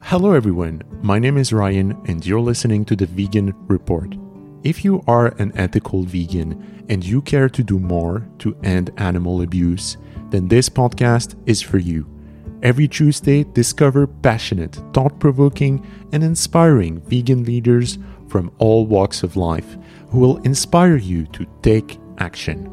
Hello, everyone. My name is Ryan, and you're listening to the Vegan Report. If you are an ethical vegan and you care to do more to end animal abuse, then this podcast is for you. Every Tuesday, discover passionate, thought provoking, and inspiring vegan leaders from all walks of life who will inspire you to take action.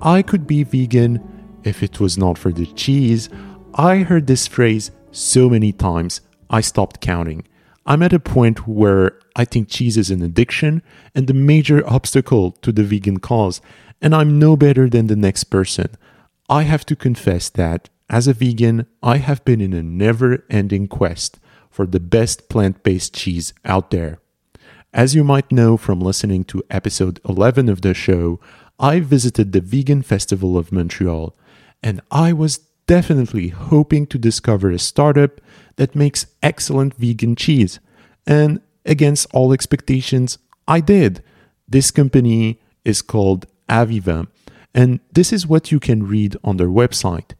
I could be vegan if it was not for the cheese. I heard this phrase so many times, I stopped counting. I'm at a point where I think cheese is an addiction and a major obstacle to the vegan cause, and I'm no better than the next person. I have to confess that, as a vegan, I have been in a never ending quest for the best plant based cheese out there. As you might know from listening to episode 11 of the show, I visited the Vegan Festival of Montreal, and I was definitely hoping to discover a startup that makes excellent vegan cheese. And against all expectations, I did. This company is called Aviva, and this is what you can read on their website.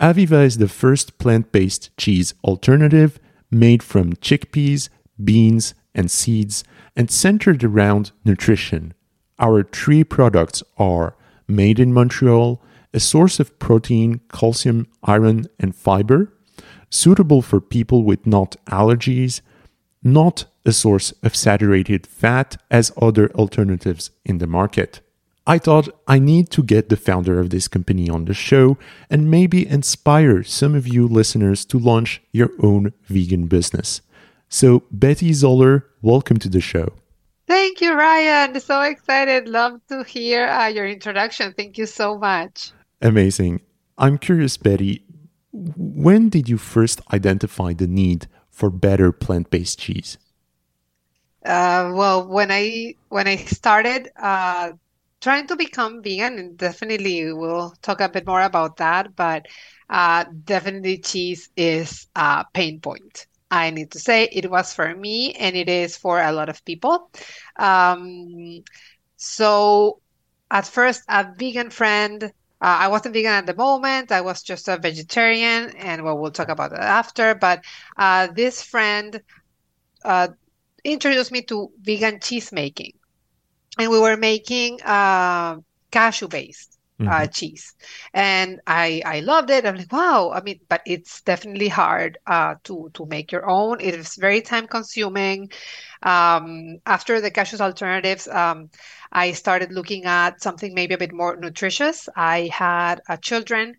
Aviva is the first plant based cheese alternative made from chickpeas, beans, and seeds and centered around nutrition. Our three products are made in Montreal, a source of protein, calcium, iron, and fiber, suitable for people with not allergies, not a source of saturated fat as other alternatives in the market. I thought I need to get the founder of this company on the show and maybe inspire some of you listeners to launch your own vegan business. So, Betty Zoller, welcome to the show. Thank you, Ryan. So excited. Love to hear uh, your introduction. Thank you so much. Amazing. I'm curious, Betty, when did you first identify the need for better plant-based cheese? Uh, well, when I when I started uh, trying to become vegan, and definitely we'll talk a bit more about that, but uh, definitely cheese is a pain point. I need to say it was for me, and it is for a lot of people. Um, so, at first, a vegan friend uh, I wasn't vegan at the moment. I was just a vegetarian, and well, we'll talk about that after. But uh, this friend uh, introduced me to vegan cheese making, and we were making uh, cashew based. Uh, mm-hmm. cheese and i i loved it i'm like wow i mean but it's definitely hard uh, to to make your own it is very time consuming um, after the cashews alternatives um, I started looking at something maybe a bit more nutritious. I had uh, children,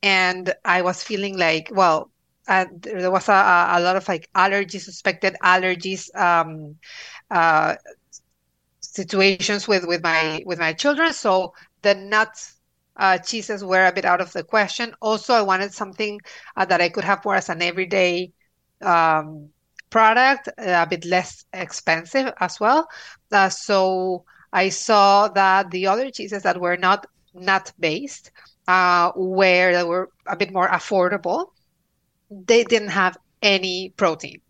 and I was feeling like, well, uh, there was a, a, lot of like allergies, suspected allergies, um, uh, situations with with my with my children. So the nuts uh, cheeses were a bit out of the question. Also, I wanted something uh, that I could have more as an everyday um, product, a bit less expensive as well. Uh, so I saw that the other cheeses that were not nut based, uh, where they were a bit more affordable, they didn't have any protein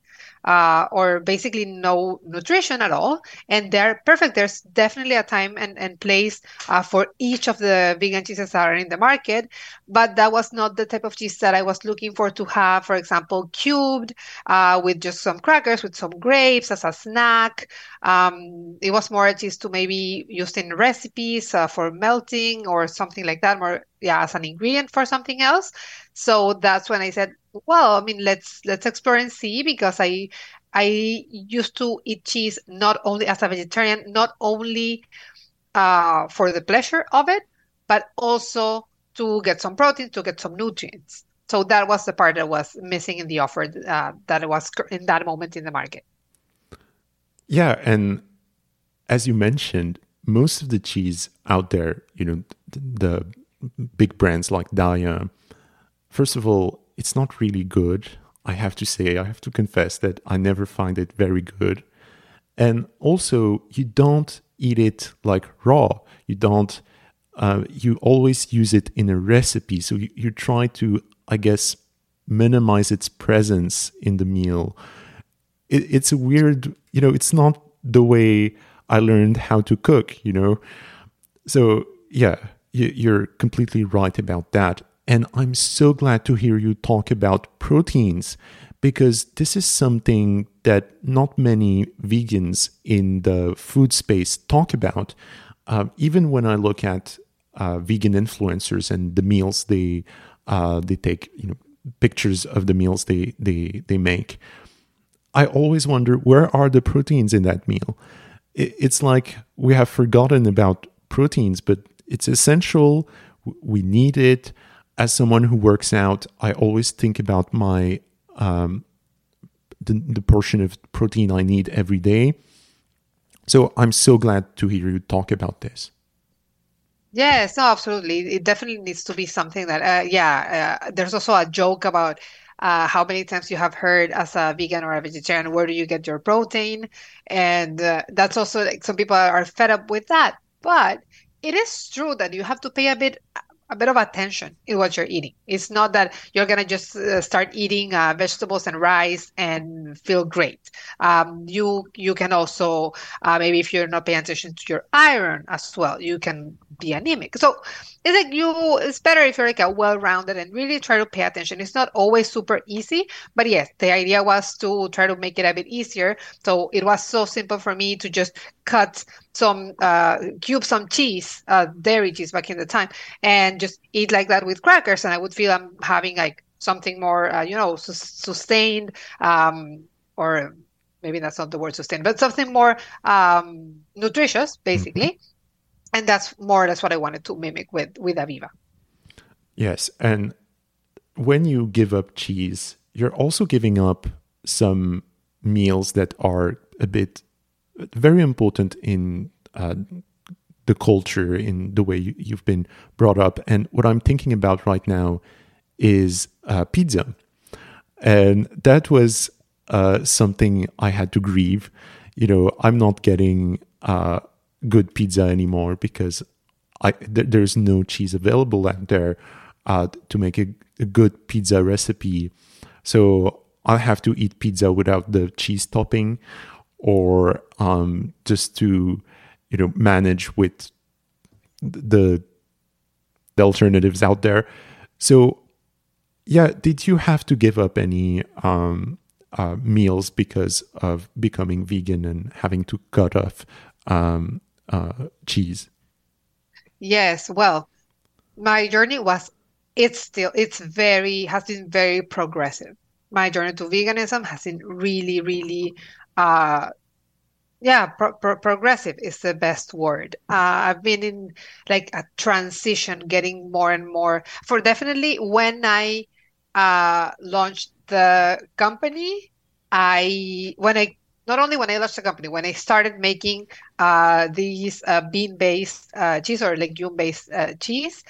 uh, or basically no nutrition at all. And they're perfect. There's definitely a time and, and place uh, for each of the vegan cheeses that are in the market. But that was not the type of cheese that I was looking for to have, for example, cubed uh, with just some crackers, with some grapes as a snack. Um, it was more a cheese to maybe used in recipes uh, for melting or something like that, more yeah, as an ingredient for something else. So that's when I said, well, I mean, let's let's explore and see because I I used to eat cheese not only as a vegetarian, not only uh, for the pleasure of it, but also to get some protein, to get some nutrients. So that was the part that was missing in the offer uh, that was in that moment in the market. Yeah, and as you mentioned, most of the cheese out there, you know, the, the big brands like Daiya, first of all, it's not really good. I have to say, I have to confess that I never find it very good. And also, you don't eat it like raw. You don't, uh, you always use it in a recipe. So you, you try to, I guess, minimize its presence in the meal. It, it's a weird, you know, it's not the way I learned how to cook, you know? So, yeah, you're completely right about that. And I'm so glad to hear you talk about proteins because this is something that not many vegans in the food space talk about. Uh, even when I look at uh, vegan influencers and the meals they uh, they take, you know, pictures of the meals they they they make, I always wonder where are the proteins in that meal. It's like we have forgotten about proteins, but it's essential. We need it. As someone who works out, I always think about my um, the, the portion of protein I need every day. So I'm so glad to hear you talk about this. Yes, no, absolutely. It definitely needs to be something that, uh, yeah, uh, there's also a joke about uh, how many times you have heard as a vegan or a vegetarian, where do you get your protein? And uh, that's also like some people are fed up with that. But it is true that you have to pay a bit a bit of attention in what you're eating. It's not that you're gonna just uh, start eating uh, vegetables and rice and feel great. Um, you you can also uh, maybe if you're not paying attention to your iron as well, you can be anemic. So it's like you it's better if you're like a well-rounded and really try to pay attention. It's not always super easy, but yes, the idea was to try to make it a bit easier. So it was so simple for me to just cut some uh, cube some cheese, uh, dairy cheese back in the time, and just eat like that with crackers, and I would feel I'm having like something more, uh, you know, su- sustained, um, or maybe that's not the word sustained, but something more um, nutritious, basically. Mm-hmm. And that's more or less what I wanted to mimic with with Aviva. Yes, and when you give up cheese, you're also giving up some meals that are a bit very important in uh, the culture, in the way you, have been brought up. And what I'm thinking about right now is uh, pizza. And that was uh, something I had to grieve. You know, I'm not getting uh, good pizza anymore because I, th- there's no cheese available out there uh, to make a, a good pizza recipe. So I have to eat pizza without the cheese topping or um, just to you know manage with the the alternatives out there. So yeah, did you have to give up any um, uh, meals because of becoming vegan and having to cut off um, uh, cheese? Yes. Well, my journey was it's still it's very has been very progressive. My journey to veganism has been really, really uh, yeah pro- pro- progressive is the best word uh, i've been in like a transition getting more and more for definitely when i uh, launched the company i when i not only when i launched the company when i started making uh, these uh, bean based uh, cheese or legume based uh, cheese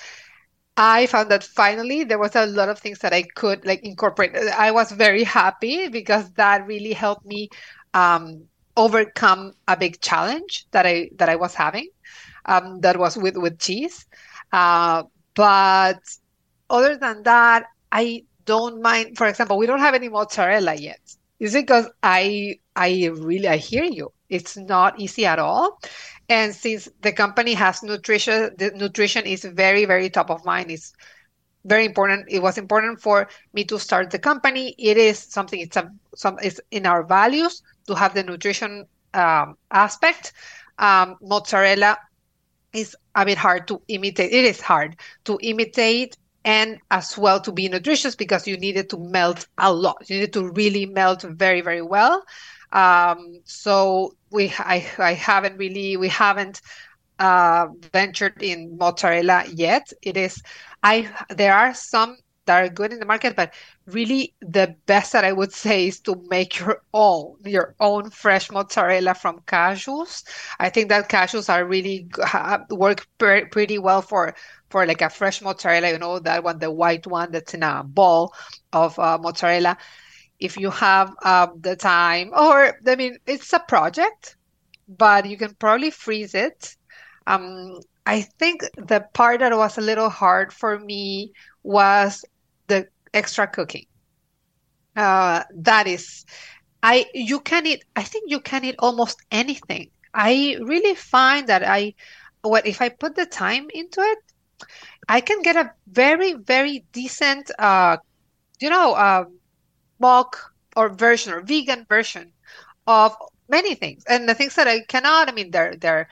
I found that finally there was a lot of things that I could like incorporate. I was very happy because that really helped me um, overcome a big challenge that I that I was having. Um, that was with with cheese. Uh, but other than that, I don't mind. For example, we don't have any mozzarella yet. Is it because I I really I hear you. It's not easy at all. And since the company has nutrition, the nutrition is very very top of mind. It's very important. It was important for me to start the company. It is something. It's a some. It's in our values to have the nutrition um, aspect. Um, mozzarella is a bit hard to imitate. It is hard to imitate and as well to be nutritious because you need it to melt a lot. You need to really melt very, very well. Um, so we, I, I haven't really, we haven't uh, ventured in mozzarella yet. It is, I, there are some that are good in the market, but really the best that I would say is to make your own, your own fresh mozzarella from cashews. I think that cashews are really work pretty well for for like a fresh mozzarella. You know that one, the white one that's in a ball of uh, mozzarella. If you have um, the time, or I mean, it's a project, but you can probably freeze it. Um, I think the part that was a little hard for me was the extra cooking. Uh, that is, I you can eat. I think you can eat almost anything. I really find that I, what if I put the time into it, I can get a very very decent, uh, you know, uh, mock or version or vegan version of many things. And the things that I cannot, I mean, there there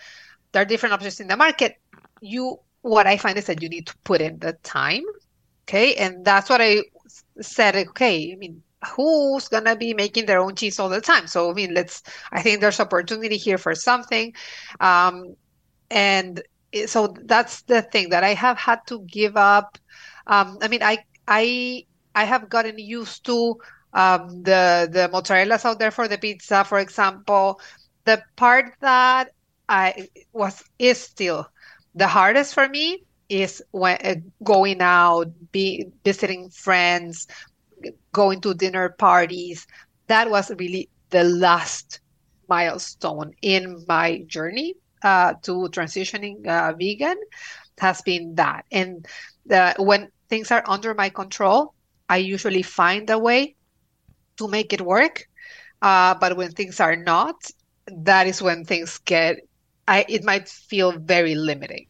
there are different options in the market. You what I find is that you need to put in the time. Okay. And that's what I said, okay, I mean, who's gonna be making their own cheese all the time? So I mean, let's. I think there's opportunity here for something, um, and so that's the thing that I have had to give up. Um, I mean, I I I have gotten used to um, the the mozzarellas out there for the pizza, for example. The part that I was is still the hardest for me is when uh, going out, be visiting friends, going to dinner parties. That was really the last milestone in my journey uh, to transitioning uh, vegan. Has been that, and when things are under my control, I usually find a way to make it work. Uh, but when things are not, that is when things get. I, it might feel very limiting.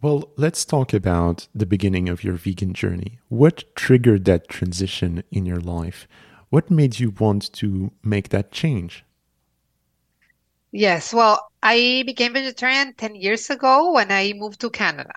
Well, let's talk about the beginning of your vegan journey. What triggered that transition in your life? What made you want to make that change? Yes, well, I became vegetarian 10 years ago when I moved to Canada.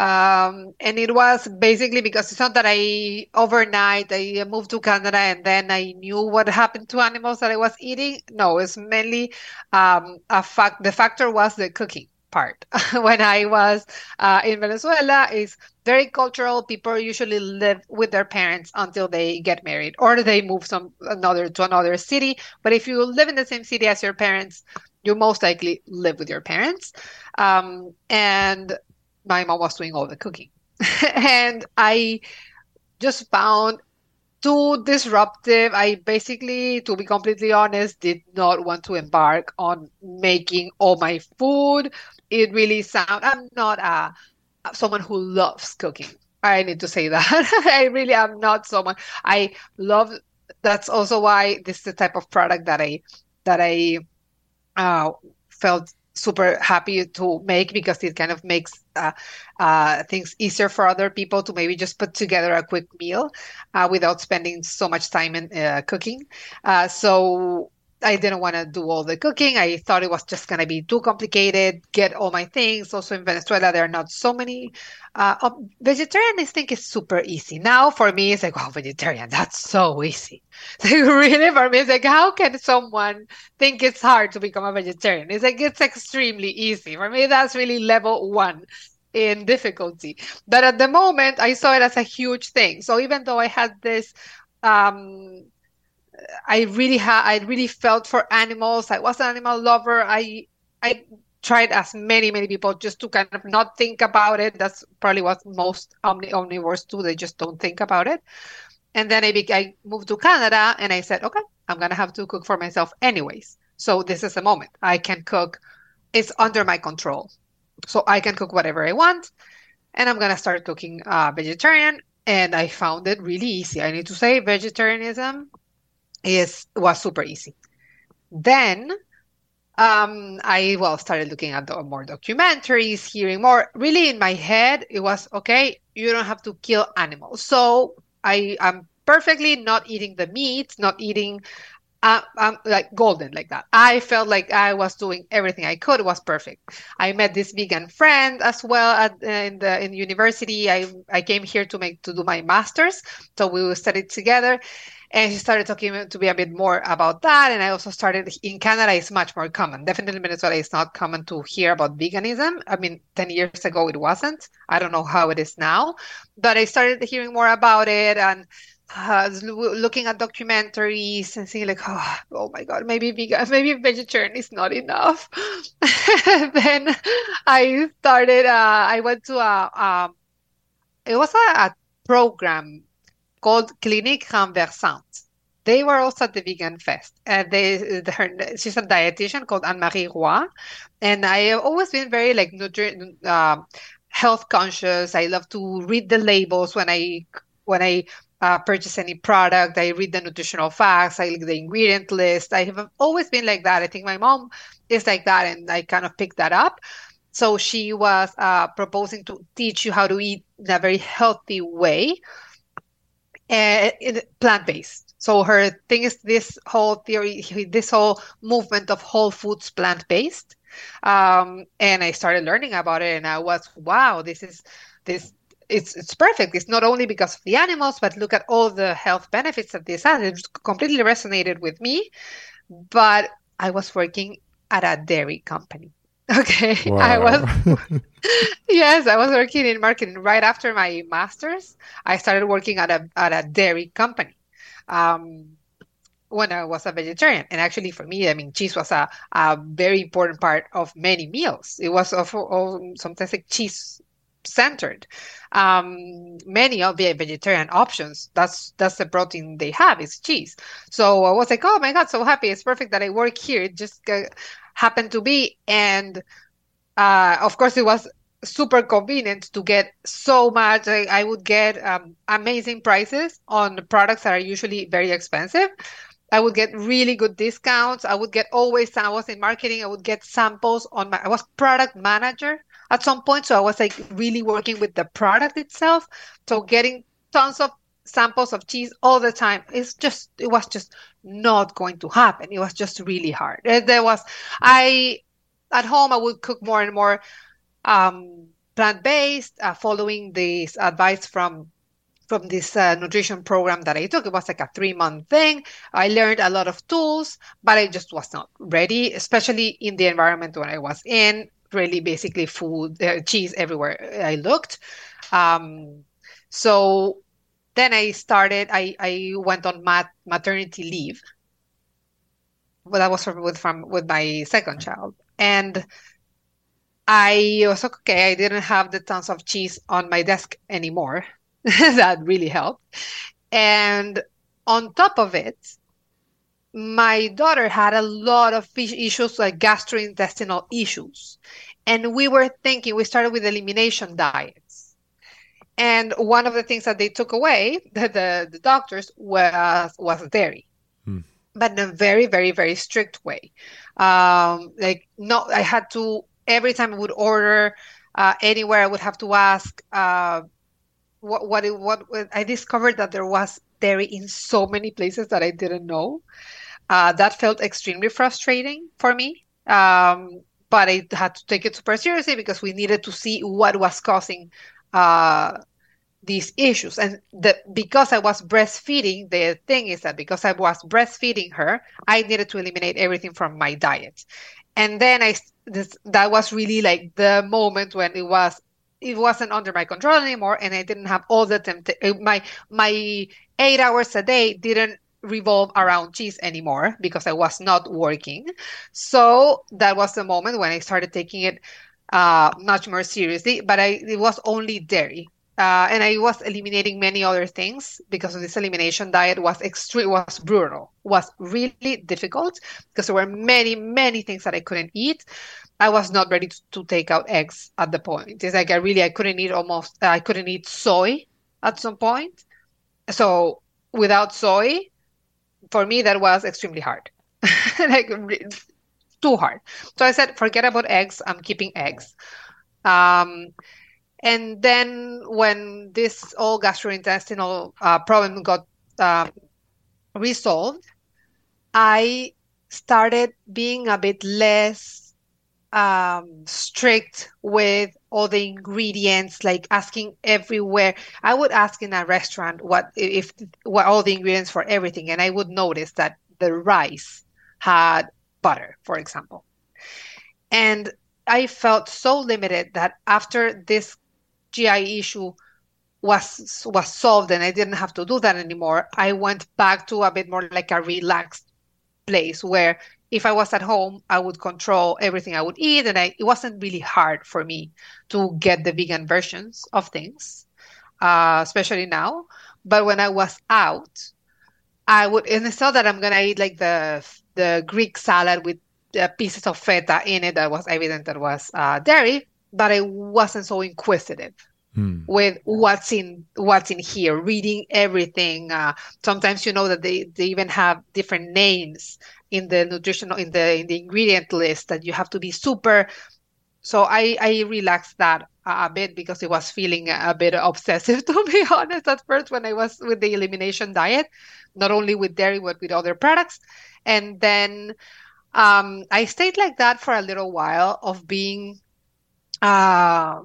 Um, and it was basically because it's not that I overnight I moved to Canada and then I knew what happened to animals that I was eating. No, it's mainly um, a fact. The factor was the cooking part when I was uh, in Venezuela is very cultural. People usually live with their parents until they get married or they move some another to another city. But if you live in the same city as your parents, you most likely live with your parents. Um, and my mom was doing all the cooking, and I just found too disruptive. I basically, to be completely honest, did not want to embark on making all my food. It really sound i'm not a someone who loves cooking. I need to say that. I really am not someone i love that's also why this is the type of product that i that i uh, felt super happy to make because it kind of makes uh, uh, things easier for other people to maybe just put together a quick meal uh, without spending so much time in uh, cooking. Uh, so I didn't want to do all the cooking. I thought it was just going to be too complicated, get all my things. Also in Venezuela, there are not so many. Uh, vegetarian, I think, is super easy. Now for me, it's like, oh, vegetarian, that's so easy. Like, really, for me, it's like, how can someone think it's hard to become a vegetarian? It's like, it's extremely easy. For me, that's really level one in difficulty. But at the moment, I saw it as a huge thing. So even though I had this, um, I really had I really felt for animals. I was an animal lover. I I tried as many many people just to kind of not think about it. That's probably what most omni- omnivores do. They just don't think about it. And then I, be- I moved to Canada and I said, okay, I'm gonna have to cook for myself anyways. So this is a moment I can cook. It's under my control, so I can cook whatever I want. And I'm gonna start cooking uh, vegetarian. And I found it really easy. I need to say, vegetarianism is was super easy. Then um, I well started looking at the, more documentaries, hearing more. Really, in my head, it was okay. You don't have to kill animals, so I am perfectly not eating the meat, not eating. Uh, I'm like golden like that. I felt like I was doing everything I could. It was perfect. I met this vegan friend as well at in the in university. I I came here to make to do my masters, so we studied together and she started talking to me a bit more about that. And I also started in Canada, it's much more common. Definitely in Venezuela, it's not common to hear about veganism. I mean, 10 years ago, it wasn't. I don't know how it is now, but I started hearing more about it and uh, looking at documentaries and seeing like, oh, oh my God, maybe vegan, maybe vegetarian is not enough. then I started, uh, I went to a, um, it was a, a program called Clinique Renversante. They were also at the Vegan Fest. And they, her, she's a dietitian called Anne Marie Roy. And I have always been very like nutri- uh, health conscious. I love to read the labels when I when I uh, purchase any product. I read the nutritional facts. I look the ingredient list. I have always been like that. I think my mom is like that, and I kind of picked that up. So she was uh, proposing to teach you how to eat in a very healthy way uh, plant based. So her thing is this whole theory, this whole movement of whole foods plant based. Um, and I started learning about it, and I was wow, this is this it's it's perfect. It's not only because of the animals, but look at all the health benefits that this has. It completely resonated with me. But I was working at a dairy company. Okay. Wow. I was Yes, I was working in marketing right after my masters. I started working at a at a dairy company. Um, when I was a vegetarian. And actually, for me, I mean, cheese was a, a very important part of many meals. It was of, of sometimes like cheese centered. Um, many of the vegetarian options, that's that's the protein they have is cheese. So I was like, oh my god, so happy! It's perfect that I work here. Just uh, happened to be, and uh, of course, it was super convenient to get so much. I, I would get um, amazing prices on products that are usually very expensive. I would get really good discounts. I would get always, I was in marketing, I would get samples on my, I was product manager at some point. So I was like really working with the product itself. So getting tons of samples of cheese all the time it's just it was just not going to happen it was just really hard there was i at home i would cook more and more um, plant-based uh, following this advice from from this uh, nutrition program that I took. It was like a three month thing. I learned a lot of tools, but I just was not ready, especially in the environment when I was in really basically food, uh, cheese everywhere I looked. Um, so then I started, I, I went on mat- maternity leave. Well, that was from, with, from, with my second child. And I was okay. I didn't have the tons of cheese on my desk anymore. that really helped. And on top of it, my daughter had a lot of issues like gastrointestinal issues and we were thinking we started with elimination diets and one of the things that they took away the, the, the doctors was was dairy hmm. but in a very very very strict way um like no i had to every time i would order uh, anywhere i would have to ask uh, what what, it, what i discovered that there was dairy in so many places that i didn't know uh, that felt extremely frustrating for me. Um, but I had to take it super seriously because we needed to see what was causing uh, these issues. And because I was breastfeeding, the thing is that because I was breastfeeding her, I needed to eliminate everything from my diet. And then I this, that was really like the moment when it was it wasn't under my control anymore, and I didn't have all the temptation. My my eight hours a day didn't revolve around cheese anymore because I was not working. So that was the moment when I started taking it uh, much more seriously. But I, it was only dairy. Uh, and I was eliminating many other things because of this elimination diet was extreme, was brutal, was really difficult because there were many, many things that I couldn't eat. I was not ready to, to take out eggs at the point. It's like I really I couldn't eat almost I couldn't eat soy at some point. So without soy, for me that was extremely hard like too hard so i said forget about eggs i'm keeping eggs um, and then when this all gastrointestinal uh, problem got um, resolved i started being a bit less um, strict with all the ingredients, like asking everywhere. I would ask in a restaurant what if what all the ingredients for everything, and I would notice that the rice had butter, for example. And I felt so limited that after this GI issue was was solved and I didn't have to do that anymore, I went back to a bit more like a relaxed place where if I was at home, I would control everything I would eat, and I, it wasn't really hard for me to get the vegan versions of things, uh, especially now. But when I was out, I would, and it's not that I'm gonna eat like the the Greek salad with uh, pieces of feta in it that was evident that was uh, dairy, but I wasn't so inquisitive. Hmm. with what's in what's in here reading everything uh, sometimes you know that they, they even have different names in the nutritional in the in the ingredient list that you have to be super so i i relaxed that a bit because it was feeling a bit obsessive, to be honest, at first when I was with the elimination diet, not only with dairy, but with other products. And then um, I stayed like that for a little while of being uh,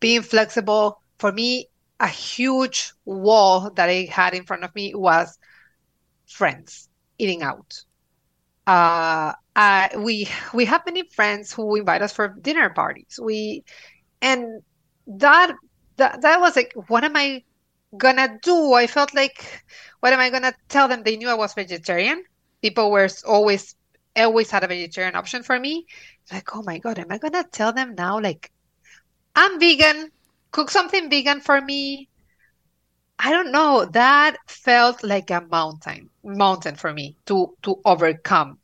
being flexible. For me, a huge wall that I had in front of me was friends eating out. Uh, uh, we we have many friends who invite us for dinner parties. We and that that that was like, what am I gonna do? I felt like, what am I gonna tell them? They knew I was vegetarian. People were always always had a vegetarian option for me. Like, oh my god, am I gonna tell them now? Like, I'm vegan. Cook something vegan for me. I don't know. That felt like a mountain, mountain for me to to overcome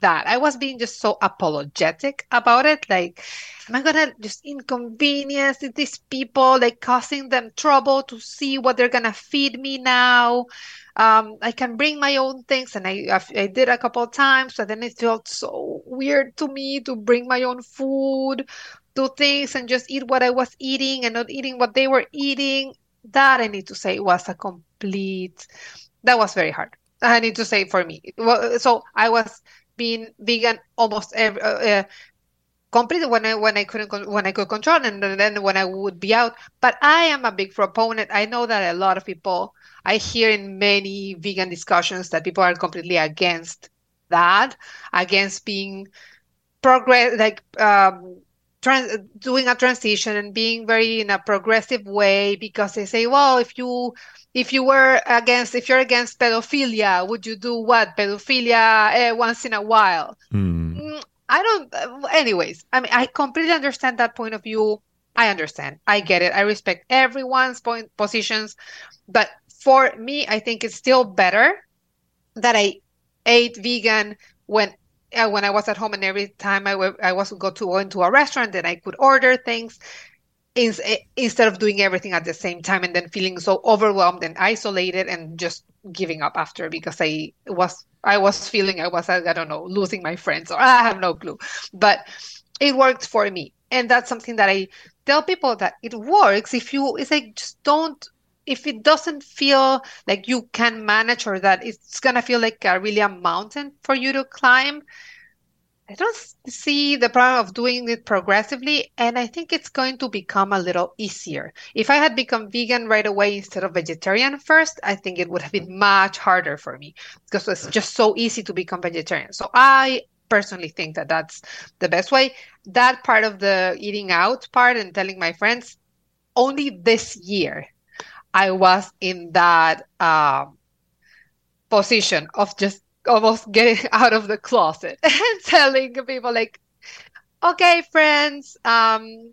that. I was being just so apologetic about it. Like, am I gonna just inconvenience these people, like causing them trouble to see what they're gonna feed me now? Um, I can bring my own things, and I I did a couple times, but then it felt so weird to me to bring my own food, do things, and just eat what I was eating and not eating what they were eating. That I need to say was a complete. That was very hard. I need to say for me. So I was being vegan almost every, uh, uh, completely when I when I couldn't when I could control and then when I would be out. But I am a big proponent. I know that a lot of people I hear in many vegan discussions that people are completely against that, against being progress like um, trans- doing a transition and being very in a progressive way because they say, well, if you if you were against if you're against pedophilia would you do what? Pedophilia uh, once in a while. Hmm. mm. i don't anyways i mean i completely understand that point of view. I understand. I get it. I respect everyone's point positions. But for me i think it's still better that i ate vegan when uh, when I was at home and every time I, w- I was go to go into a restaurant then I could order things is eh, instead of doing everything at the same time and then feeling so overwhelmed and isolated and just giving up after because I was I was feeling I was I don't know losing my friends or I have no clue. But it worked for me. And that's something that I tell people that it works if you it's like just don't if it doesn't feel like you can manage or that it's gonna feel like a really a mountain for you to climb I don't see the problem of doing it progressively, and I think it's going to become a little easier. If I had become vegan right away instead of vegetarian first, I think it would have been much harder for me because it's just so easy to become vegetarian. So I personally think that that's the best way. That part of the eating out part and telling my friends, only this year I was in that uh, position of just almost getting out of the closet and telling people like okay friends um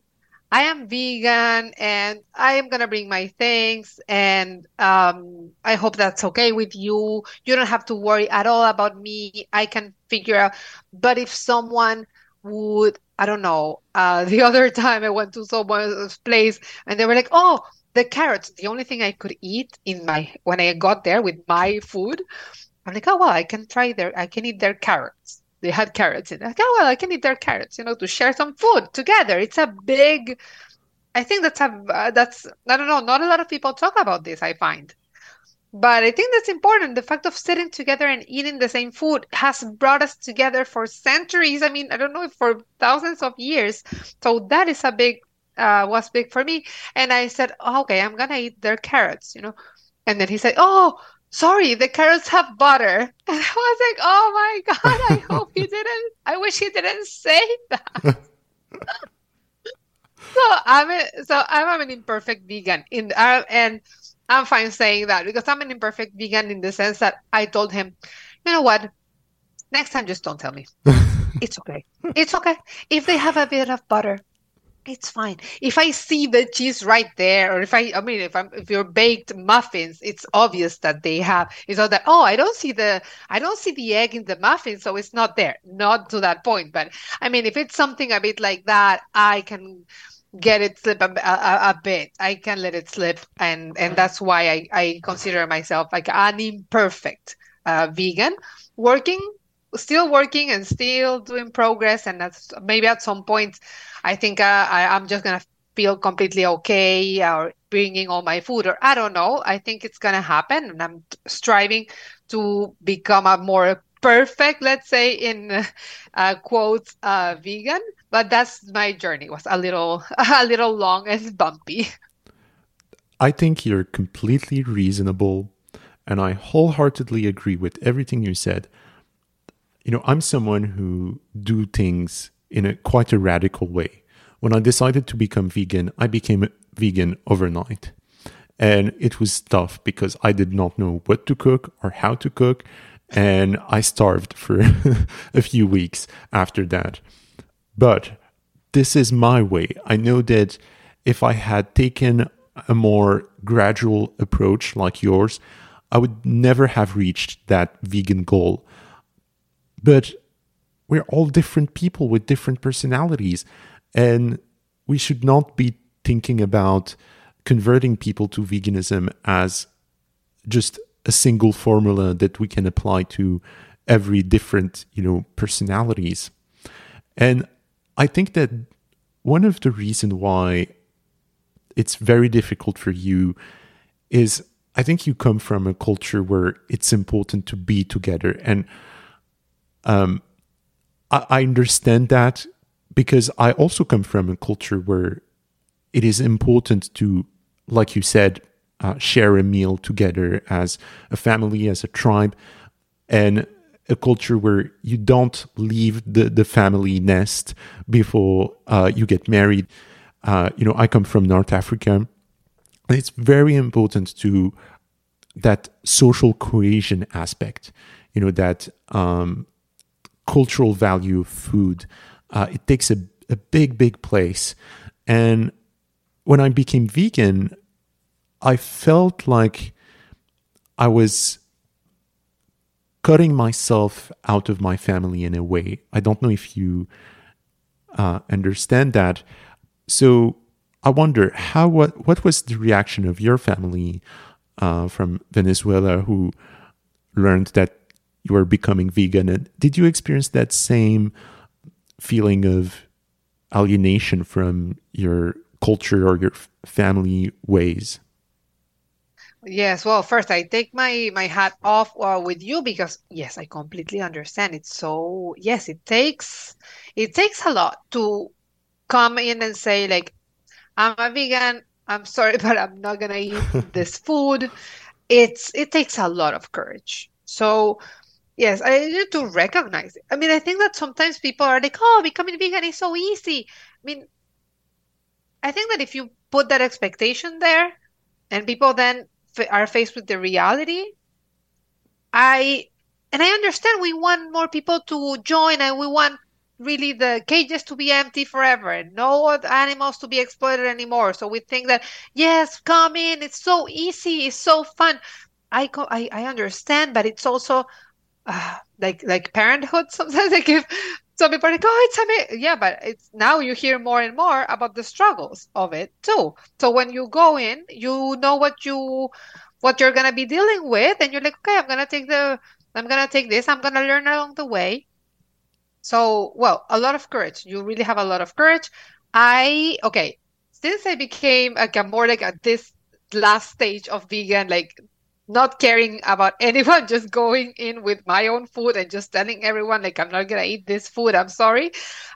i am vegan and i am gonna bring my things and um i hope that's okay with you. You don't have to worry at all about me. I can figure out. But if someone would i don't know uh the other time i went to someone's place and they were like oh the carrots the only thing i could eat in my when i got there with my food I'm like, oh well, I can try their, I can eat their carrots. They had carrots in. Like, oh well, I can eat their carrots. You know, to share some food together. It's a big. I think that's a uh, that's I don't know. Not a lot of people talk about this. I find, but I think that's important. The fact of sitting together and eating the same food has brought us together for centuries. I mean, I don't know for thousands of years. So that is a big uh, was big for me. And I said, oh, okay, I'm gonna eat their carrots. You know, and then he said, oh sorry, the carrots have butter. And I was like, oh my God, I hope he didn't, I wish he didn't say that. so I'm a, so I'm an imperfect vegan in uh, and I'm fine saying that because I'm an imperfect vegan in the sense that I told him, you know what, next time just don't tell me. it's okay. It's okay. If they have a bit of butter, it's fine. If I see the cheese right there, or if I, I mean, if I'm, if you're baked muffins, it's obvious that they have. It's not that, oh, I don't see the, I don't see the egg in the muffin, so it's not there. Not to that point, but I mean, if it's something a bit like that, I can get it slip a, a, a bit. I can let it slip, and and that's why I I consider myself like an imperfect uh, vegan, working still working and still doing progress and that's maybe at some point i think uh, I, i'm just gonna feel completely okay or bringing all my food or I don't know. I think it's going to happen and I'm striving to become a more perfect, let's say in uh, quotes, uh, vegan. But that's my journey. It was a little, a little long and bumpy. I think you're completely reasonable, and I wholeheartedly agree with everything you said. You know, I'm someone who do things in a quite a radical way. When I decided to become vegan, I became vegan overnight. And it was tough because I did not know what to cook or how to cook. And I starved for a few weeks after that. But this is my way. I know that if I had taken a more gradual approach like yours, I would never have reached that vegan goal. But we're all different people with different personalities. And we should not be thinking about converting people to veganism as just a single formula that we can apply to every different, you know, personalities. And I think that one of the reasons why it's very difficult for you is I think you come from a culture where it's important to be together. And um, I, I understand that because I also come from a culture where it is important to, like you said, uh, share a meal together as a family, as a tribe, and a culture where you don't leave the, the family nest before uh, you get married. Uh, you know, I come from North Africa. It's very important to that social cohesion aspect, you know, that um, cultural value of food. Uh, it takes a, a big, big place. And when I became vegan, I felt like I was cutting myself out of my family in a way. I don't know if you uh, understand that. So I wonder how what what was the reaction of your family uh, from Venezuela who learned that you are becoming vegan, and did you experience that same feeling of alienation from your culture or your family ways? Yes, well, first I take my my hat off uh, with you because yes, I completely understand. It's so yes, it takes it takes a lot to come in and say like, I'm a vegan. I'm sorry, but I'm not gonna eat this food. It's it takes a lot of courage. So yes, I need to recognize it. I mean, I think that sometimes people are like, oh, becoming vegan is so easy. I mean, I think that if you put that expectation there, and people then are faced with the reality, I and I understand we want more people to join and we want really the cages to be empty forever and no animals to be exploited anymore. So we think that yes, come in, it's so easy, it's so fun. I I, I understand, but it's also uh, like like parenthood. Sometimes I give some people like, oh, it's amazing. Yeah, but it's now you hear more and more about the struggles of it too. So when you go in, you know what you what you're gonna be dealing with, and you're like, okay, I'm gonna take the I'm gonna take this, I'm gonna learn along the way. So, well, a lot of courage. You really have a lot of courage. I okay, since I became like a more like at this last stage of vegan, like not caring about anyone, just going in with my own food and just telling everyone like I'm not gonna eat this food. I'm sorry.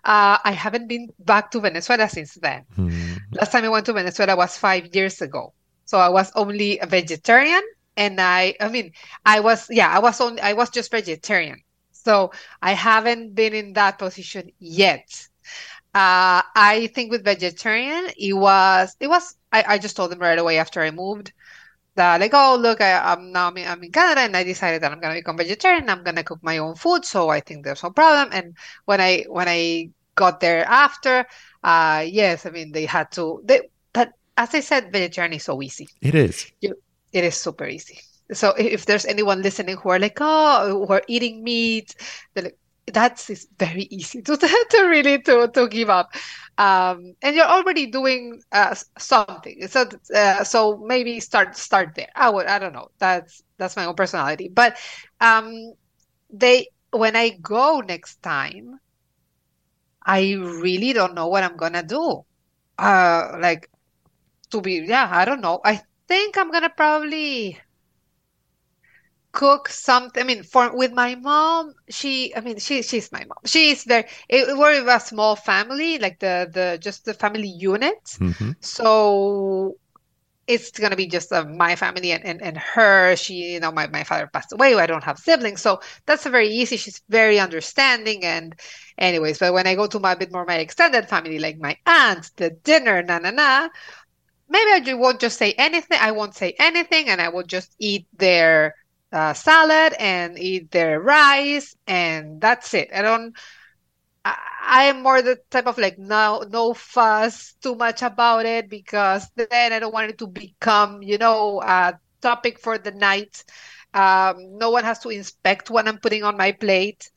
Uh, I haven't been back to Venezuela since then. Mm. Last time I went to Venezuela was five years ago. So I was only a vegetarian, and I, I mean, I was yeah, I was only I was just vegetarian. So I haven't been in that position yet. Uh, I think with vegetarian, it was it was I, I just told them right away after I moved that like oh look I, am now I'm in, I'm in Canada and I decided that I'm gonna become vegetarian I'm gonna cook my own food so I think there's no problem. And when I when I got there after uh yes I mean they had to they but as I said vegetarian is so easy. It is. You, it is super easy. So if there's anyone listening who are like oh who are eating meat they're like that's is very easy to, to really to, to give up. Um, and you're already doing uh, something. So uh, so maybe start start there. I would i don't know. That's that's my own personality. But um, they when i go next time i really don't know what i'm gonna do. Uh, like to be, yeah, I don't know. I think I'm gonna probably cook something. I mean, for with my mom, she, I mean, she she's my mom. She's very. It, we're a small family, like the the just the family unit. Mm-hmm. So it's gonna be just uh, my family and, and and her. She, you know, my my father passed away. I don't have siblings, so that's a very easy. She's very understanding and. Anyways, but when I go to my bit more my extended family, like my aunt, the dinner, na na na, maybe I won't just say anything. I won't say anything, and I will just eat their uh, salad and eat their rice, and that's it. I don't. I, I am more the type of like no no fuss too much about it because then I don't want it to become you know a topic for the night. Um, no one has to inspect what I'm putting on my plate,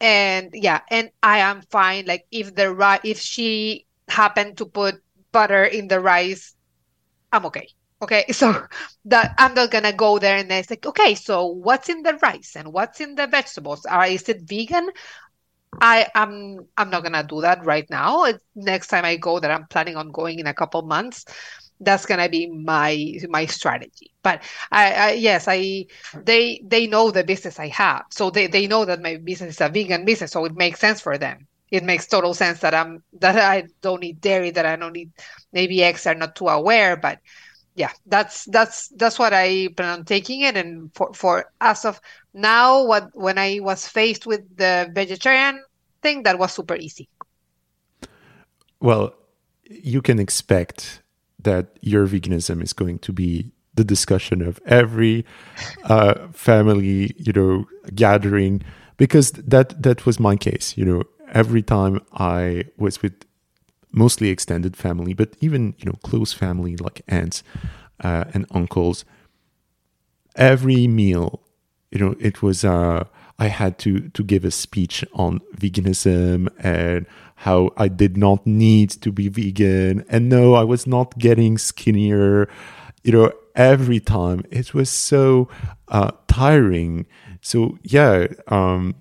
and yeah, and I am fine. Like if the rice, if she happened to put butter in the rice, I'm okay. Okay, so that I'm not gonna go there and it's like, okay, so what's in the rice and what's in the vegetables? Are is it vegan? I am I'm not gonna do that right now. Next time I go that I'm planning on going in a couple months, that's gonna be my my strategy. But I, I yes, I they they know the business I have, so they they know that my business is a vegan business, so it makes sense for them. It makes total sense that I'm that I don't need dairy, that I don't need maybe eggs are not too aware, but yeah, that's that's that's what I plan on taking it. And for for as of now, what when I was faced with the vegetarian thing, that was super easy. Well, you can expect that your veganism is going to be the discussion of every uh, family, you know, gathering, because that that was my case. You know, every time I was with mostly extended family, but even you know close family like aunts uh, and uncles. Every meal, you know, it was uh, I had to to give a speech on veganism and how I did not need to be vegan, and no, I was not getting skinnier. You know, every time it was so uh, tiring. So yeah, um,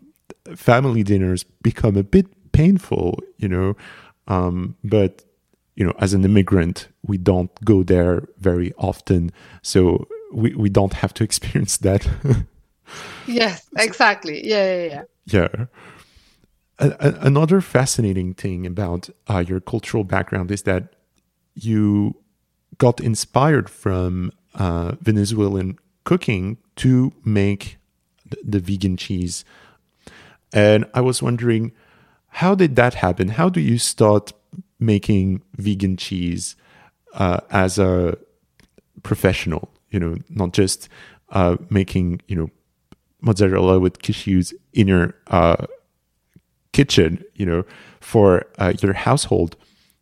family dinners become a bit painful. You know um, but you know, as an immigrant, we don't go there very often, so we, we don't have to experience that. yes, exactly. Yeah, yeah, yeah. Yeah. A, another fascinating thing about uh, your cultural background is that you got inspired from uh, Venezuelan cooking to make the vegan cheese. And I was wondering, how did that happen? How do you start making vegan cheese uh, as a professional? You know, not just uh, making you know mozzarella with cashews in your uh, kitchen, you know, for uh, your household,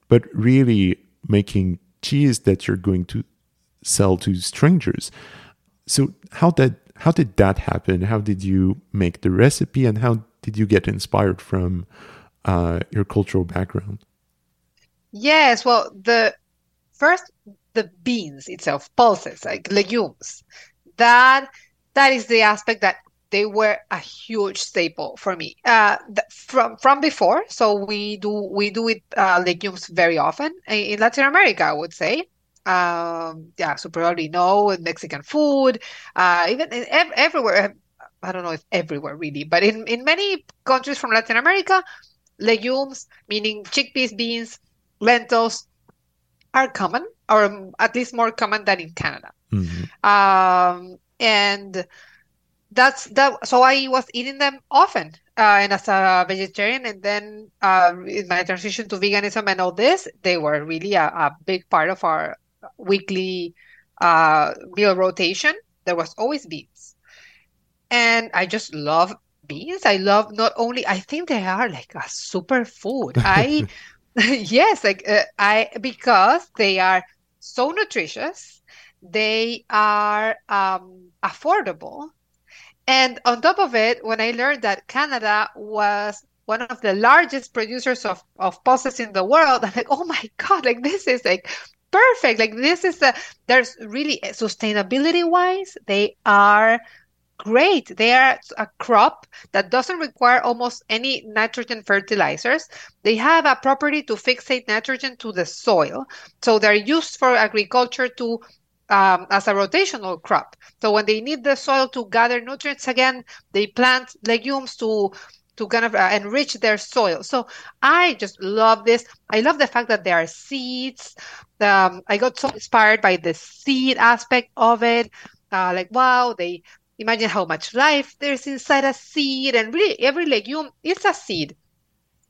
but really making cheese that you're going to sell to strangers. So how did how did that happen? How did you make the recipe, and how did you get inspired from uh, your cultural background? Yes, well, the first the beans itself, pulses like legumes. That that is the aspect that they were a huge staple for me uh, from from before. So we do we do it uh, legumes very often in Latin America. I would say, um, yeah. So probably know Mexican food, uh, even in, ev- everywhere. I don't know if everywhere really, but in in many countries from Latin America, legumes, meaning chickpeas, beans, lentils, are common, or at least more common than in Canada. Mm-hmm. Um, and that's that. So I was eating them often, uh, and as a vegetarian, and then uh, in my transition to veganism and all this, they were really a, a big part of our weekly uh, meal rotation. There was always beans, and I just love beans. I love not only I think they are like a super food. I yes, like uh, I because they are so nutritious, they are um, affordable, and on top of it, when I learned that Canada was one of the largest producers of of pulses in the world, I'm like, oh my god, like this is like perfect. Like this is a there's really sustainability wise, they are great. They are a crop that doesn't require almost any nitrogen fertilizers. They have a property to fixate nitrogen to the soil. So they're used for agriculture to um, as a rotational crop. So when they need the soil to gather nutrients again, they plant legumes to to kind of uh, enrich their soil. So I just love this. I love the fact that there are seeds. Um, I got so inspired by the seed aspect of it. Uh, like wow, they imagine how much life there's inside a seed, and really every legume is a seed.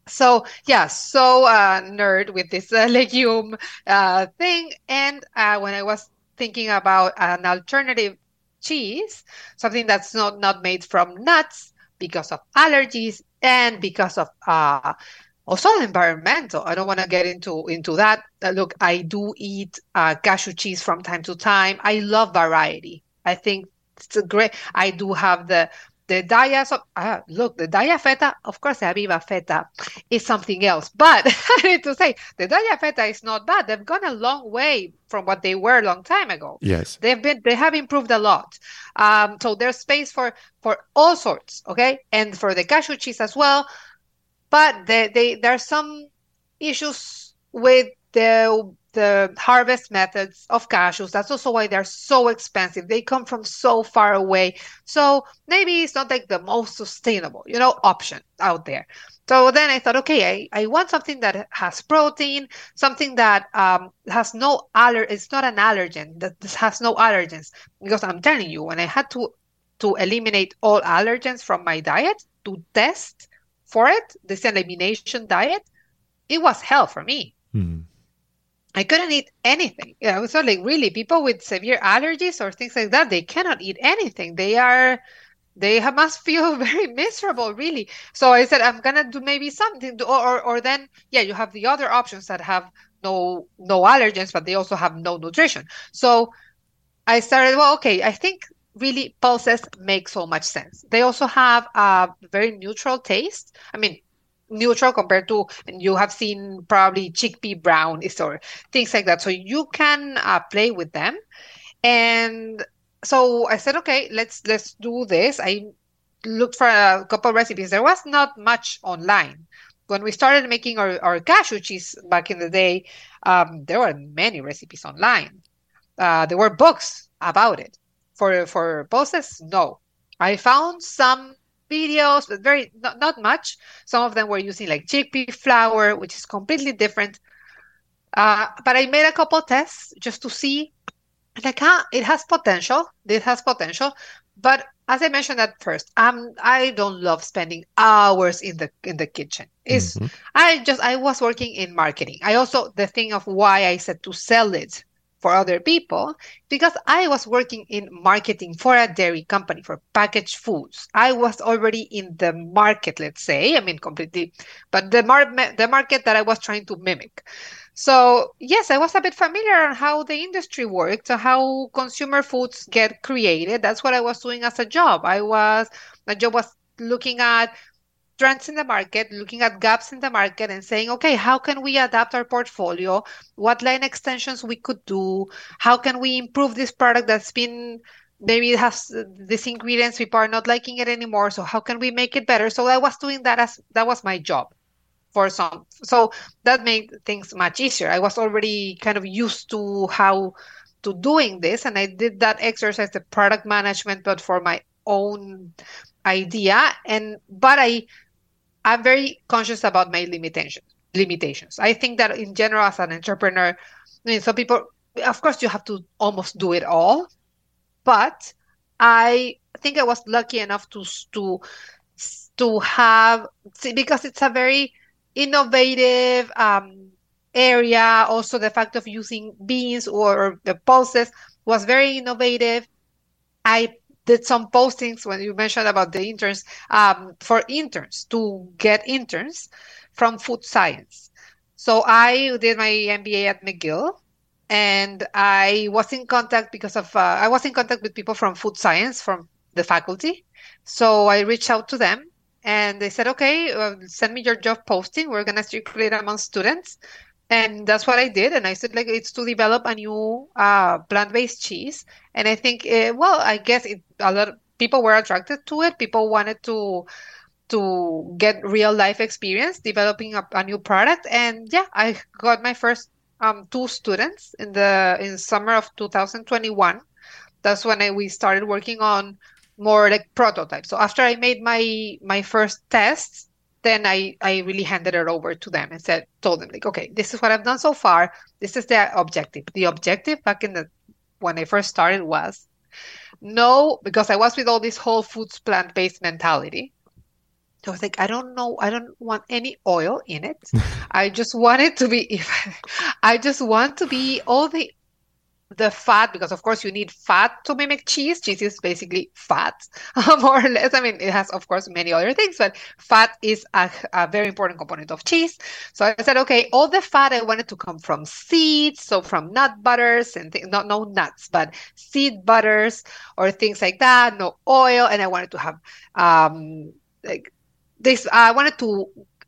So yeah, so uh, nerd with this uh, legume uh, thing. And uh, when I was thinking about an alternative cheese, something that's not not made from nuts because of allergies and because of uh, also environmental. I don't want to get into into that. Uh, look, I do eat cashew cheese from time to time. I love variety. I think it's a great. I do have the the Daiya, so, uh, look, the Daiya feta, of course, the Aviva feta is something else. But I need to say, the Daiya feta is not bad. They've gone a long way from what they were a long time ago. Yes, they've been, they have improved a lot. Um, so there's space for for all sorts, okay, and for the cashew cheese as well. But they, they there are some issues with the the harvest methods of cashews. That's also why they're so expensive. They come from so far away. So maybe it's not like the most sustainable, you know, option out there. So then I thought, okay, I, I want something that has protein, something that um, has no aller. It's not an allergen. That has no allergens. Because I'm telling you, when I had to to eliminate all allergens from my diet to test for it, this elimination diet, it was hell for me. Mm. I couldn't eat anything. Yeah, it was like really people with severe allergies or things like that. They cannot eat anything. They are, they have, must feel very miserable, really. So I said, I'm gonna do maybe something, to, or or then yeah, you have the other options that have no no allergens, but they also have no nutrition. So I started. Well, okay, I think really pulses make so much sense. They also have a very neutral taste. I mean, neutral compared to and you have seen probably chickpea brown or things like that. So you can uh, play with them. And so i said okay let's let's do this. I looked for a couple recipes. There was not much online. When we started making our, our cashew cheese back in the day um, there were many recipes online. Uh, there were books about it. For for pulses no. I found some videos, but very not, not much. Some of them were using like chickpea flour, which is completely different. Uh, but I made a couple tests just to see, like, huh, it has potential. It has potential. But as I mentioned at first, um, I don't love spending hours in the in the kitchen. Is mm-hmm. I just I was working in marketing. I also the thing of why I said to sell it for other people because I was working in marketing for a dairy company for packaged foods. I was already in the market, let's say. I mean, completely, but the, mar- the market that I was trying to mimic. So, yes, I was a bit familiar on how the industry worked, how consumer foods get created. That's what I was doing as a job. I was, my job was looking at trends in the market, looking at gaps in the market and saying, okay, how can we adapt our portfolio? What line extensions we could do? How can we improve this product that's been maybe it has uh, these ingredients people are not liking it anymore so how can we make it better so i was doing that as that was my job for some so that made things much easier i was already kind of used to how to doing this and i did that exercise the product management but for my own idea and but i I'm very conscious about my limitations. Limitations. I think that in general, as an entrepreneur, I mean, some people, of course, you have to almost do it all, but I think I was lucky enough to to to have because it's a very innovative um, area. Also, the fact of using beans or the pulses was very innovative. I did some postings when you mentioned about the interns um, for interns to get interns from food science. So I did my MBA at McGill, and I was in contact because of uh, I was in contact with people from food science from the faculty. So I reached out to them, and they said, "Okay, uh, send me your job posting. We're gonna circulate among students." And that's what I did. And I said, like, it's to develop a new uh, plant-based cheese. And I think, uh, well, I guess it, a lot of people were attracted to it. People wanted to to get real life experience developing a, a new product. And yeah, I got my first um, two students in the in summer of 2021. That's when I, we started working on more like prototypes. So after I made my my first tests, then I I really handed it over to them and said told them like okay this is what I've done so far. This is the objective. The objective back in the when I first started was no because I was with all this whole foods plant based mentality. So I was like, I don't know, I don't want any oil in it. I just want it to be, if I just want to be all the the fat because of course you need fat to mimic cheese. Cheese is basically fat more or less. I mean it has of course many other things but fat is a, a, very important component of cheese. So i said okay all the fat i wanted to come from seeds so from nut butters and th- not no nuts but seed butters or things like that no oil. And i wanted to have um like this i wanted to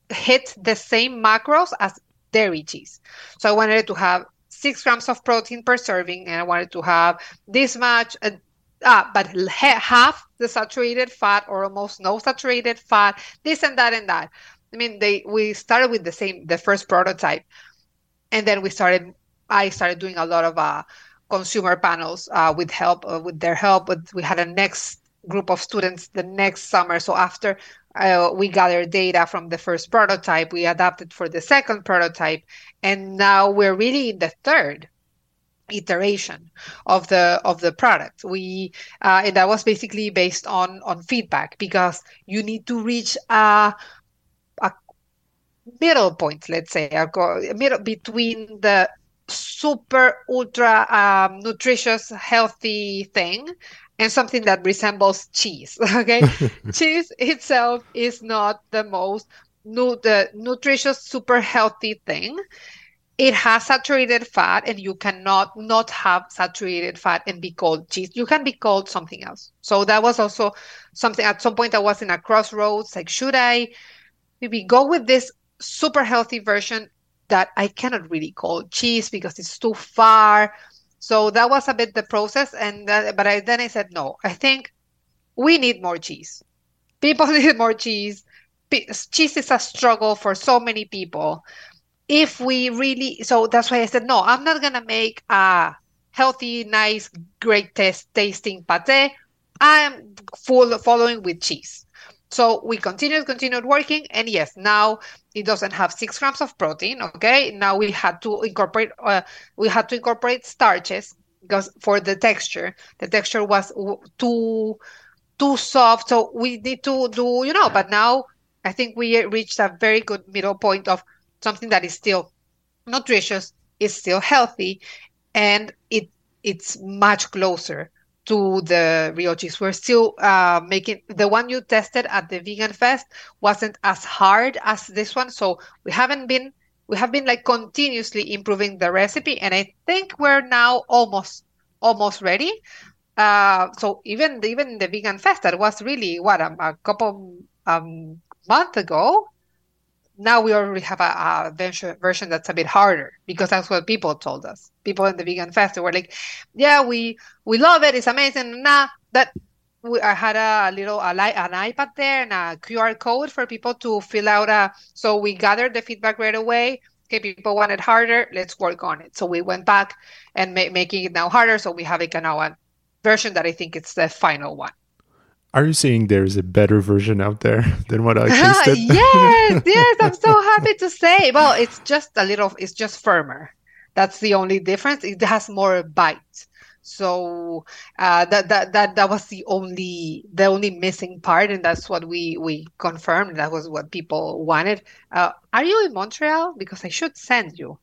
hit the same macros as dairy cheese. So i wanted to have six grams of protein per serving, and I wanted to have this much, uh, uh, but half the saturated fat or almost no saturated fat, this and that and that. I mean, they we started with the same, the first prototype, and then we started. I started doing a lot of uh, consumer panels uh, with help, uh, with their help. But we had a next group of students the next summer. So after uh, we gathered data from the first prototype, we adapted for the second prototype, and now we're really in the third iteration of the of the product. We uh, and that was basically based on on feedback because you need to reach a a middle point let's say a middle between the super ultra um, nutritious healthy thing and something that resembles cheese. Okay, cheese itself is not the most nu- the nutritious, super healthy thing. It has saturated fat, and you cannot not have saturated fat and be called cheese. You can be called something else. So that was also something. At some point, I was in a crossroads. Like, should I maybe go with this super healthy version that I cannot really call cheese because it's too far? So that was a bit the process, and that, but I, then I said no. I think we need more cheese. People need more cheese. Cheese is a struggle for so many people. If we really, so that's why I said no. I'm not gonna make a healthy, nice, great taste tasting pate. I'm full following with cheese. So we continued, continued working, and yes, now it doesn't have six grams of protein. Okay, now we had to incorporate, uh, we had to incorporate starches because for the texture, the texture was too too soft. So we need to do, you know. But now I think we reached a very good middle point of something that is still nutritious, is still healthy, and it it's much closer to the real cheese. We're still uh, making the one you tested at the Vegan Fest wasn't as hard as this one, so we haven't been we have been like continuously improving the recipe, and I think we're now almost almost ready. Uh, so even even the Vegan Fest that was really what a, a couple um, month ago now we already have a, a version, version that's a bit harder because that's what people told us. People in the vegan fest were like, "Yeah, we we love it. It's amazing." Nah, that we, I had a little a, an iPad there and a QR code for people to fill out. A, so we gathered the feedback right away. Okay, people want it harder. Let's work on it. So we went back and ma- making it now harder. So we have a now a version that I think it's the final one. Are you saying there's a better version out there than what I tasted? yes, yes, I'm so happy to say. Well, it's just a little, it's just firmer. That's the only difference. It has more bite. So uh, that that that that was the only the only missing part, and that's what we we confirmed. That was what people wanted. Uh, are you in Montreal? Because I should send you.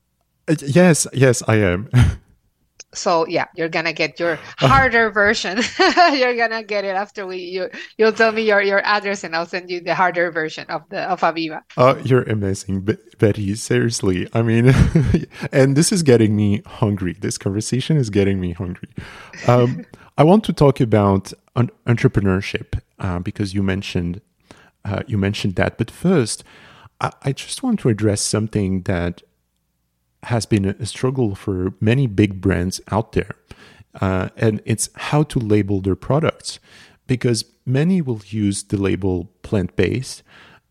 Uh, yes, yes, I am. So yeah you're gonna get your harder version. You're gonna get it after we you you'll tell me your your address and i'll send you the harder version of the of aviva. Oh you're amazing. Betty seriously i mean and this is getting me hungry. This conversation is getting me hungry. Um, i want to talk about un- entrepreneurship uh, because you mentioned uh, you mentioned that. But first I, I just want to address something that has been a struggle for many big brands out there. Uh, and it's how to label their products because many will use the label plant based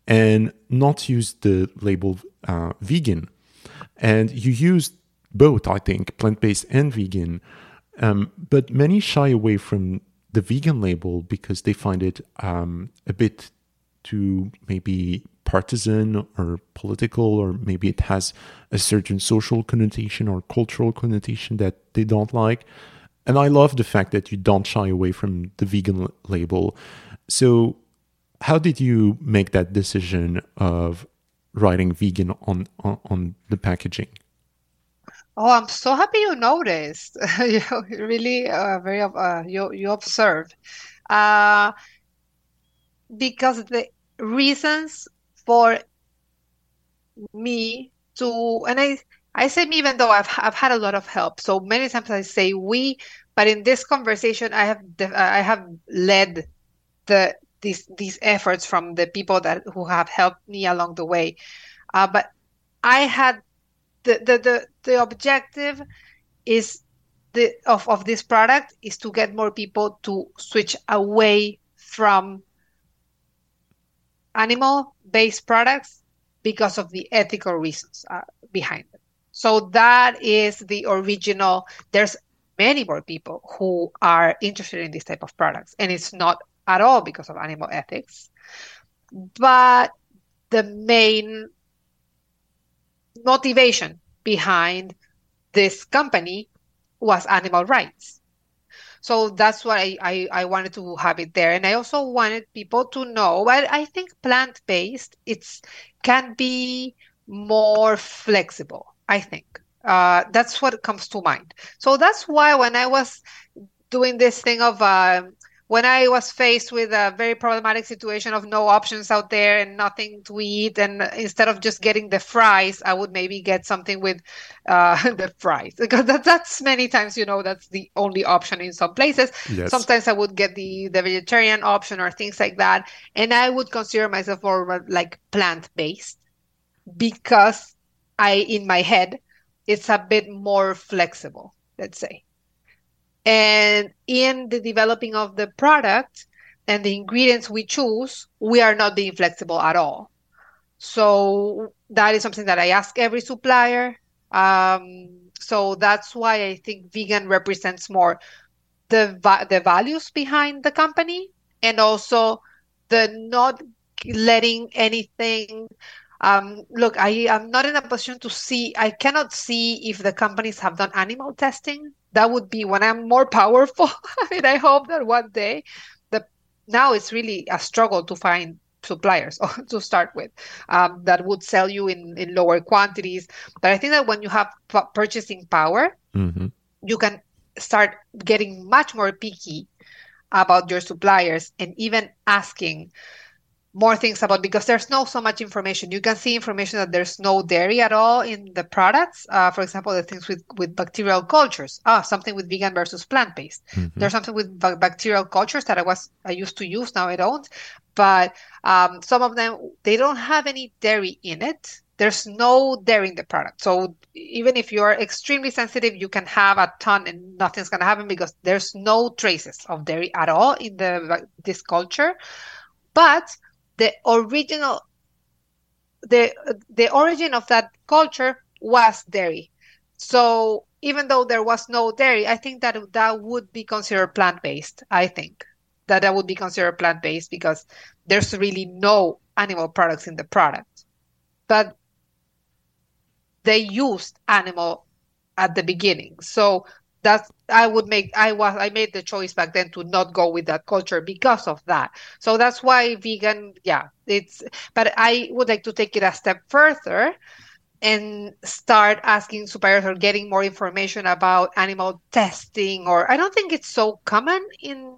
and not use the label uh, vegan. And you use both, I think, plant based and vegan. Um, but many shy away from the vegan label because they find it um, a bit too maybe partisan or political, or maybe it has a certain social connotation or cultural connotation that they don't like. And I love the fact that you don't shy away from the vegan label. So, how did you make that decision of writing vegan on on, on the packaging? Oh, I'm so happy you noticed. you really uh, very uh, you you observed uh, because the reasons for me to and I I say me even though I've I've had a lot of help. So many times I say we, but in this conversation I have I have led the these these efforts from the people that who have helped me along the way. Uh, but I had the, the the the objective is the of, of this product is to get more people to switch away from animal based products because of the ethical reasons uh, behind it. So that is the original. There's many more people who are interested in this type of products, and it's not at all because of animal ethics. But the main motivation behind this company was animal rights. So that's why I, I, wanted to have it there. And I also wanted people to know, well, I think plant-based, it's can be more flexible, I think. Uh, that's what comes to mind. So that's why when I was doing this thing of uh, when I was faced with a very problematic situation of no options out there and nothing to eat, and instead of just getting the fries, I would maybe get something with uh, the fries because that, that's many times you know that's the only option in some places. Yes. Sometimes I would get the the vegetarian option or things like that, and I would consider myself more like plant based because I in my head it's a bit more flexible. Let's say. And in the developing of the product and the ingredients we choose, we are not being flexible at all. So that is something that I ask every supplier. Um, so that's why I think vegan represents more the the values behind the company and also the not letting anything um, look i am not in a position to see i cannot see if the companies have done animal testing that would be when I'm more powerful. and I hope that one day, the now it's really a struggle to find suppliers to start with um, that would sell you in, in lower quantities. But I think that when you have p- purchasing power, mm-hmm. you can start getting much more picky about your suppliers and even asking more things about because there's no so much information. You can see information that there's no dairy at all in the products. Uh, for example, the things with, with bacterial cultures. Ah, something with vegan versus plant based. Mm-hmm. There's something with b- bacterial cultures that I was I used to use now I don't. But um, some of them they don't have any dairy in it. There's no dairy in the product. So even if you're extremely sensitive, you can have a ton and nothing's gonna happen because there's no traces of dairy at all in the this culture. But the original the the origin of that culture was dairy. So even though there was no dairy, I think that that would be considered plant based. I think that that would be considered plant based because there's really no animal products in the product, but they used animal at the beginning. So that's I would make I was I made the choice back then to not go with that culture because of that. So that's why vegan, yeah, it's but I would like to take it a step further and start asking suppliers or getting more information about animal testing or I don't think it's so common in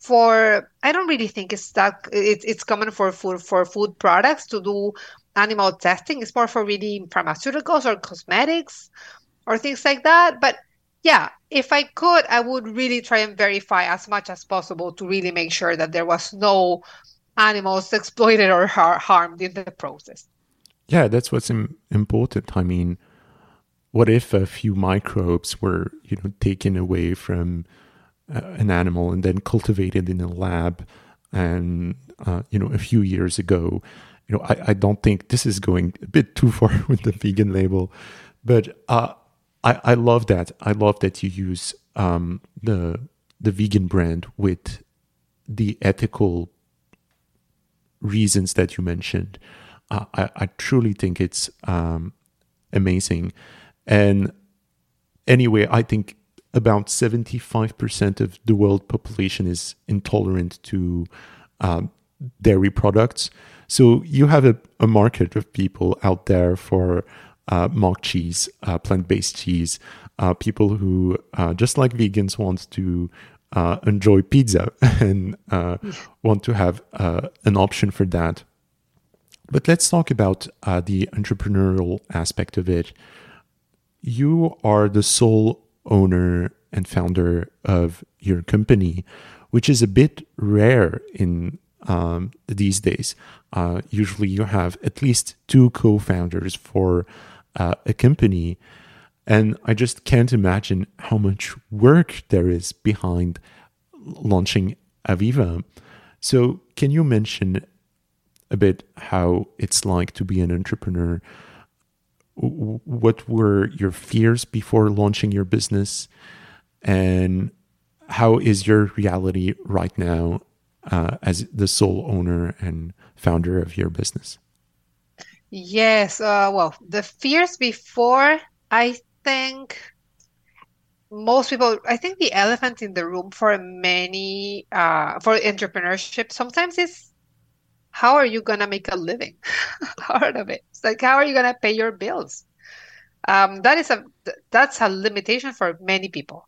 for I don't really think it's that it's it's common for food for food products to do animal testing. It's more for really pharmaceuticals or cosmetics or things like that. But yeah, if I could, I would really try and verify as much as possible to really make sure that there was no animals exploited or har- harmed in the process. Yeah, that's what's Im- important. I mean, what if a few microbes were, you know, taken away from uh, an animal and then cultivated in a lab and uh, you know a few years ago you know I, I don't think this is going a bit too far with the vegan label but uh, I, I love that. I love that you use um, the the vegan brand with the ethical reasons that you mentioned. I, I truly think it's um, amazing. And anyway i think about 75% of the world population is intolerant to um, dairy products. So you have a, a, market of people out there for uh, mock cheese, uh, plant based cheese, uh, people who, uh, just like vegans, want to uh, enjoy pizza and uh, want to have an option for that. But let's talk about the entrepreneurial aspect of it. You are the sole owner and founder of your company, which is a bit rare in um, these days. Usually, you have at least two co-founders for uh, a company, and I just can't imagine how much work there is behind launching Aviva. So, can you mention a bit how it's like to be an entrepreneur? what were your fears before launching your business and how is your reality right now uh, as the sole owner and founder of your business yes uh, well the fears before i think most people i think the elephant in the room for many uh, for entrepreneurship sometimes is how are you going to make a living out of it? It's like, how are you going to pay your bills? Um, that is a that's a limitation for many people.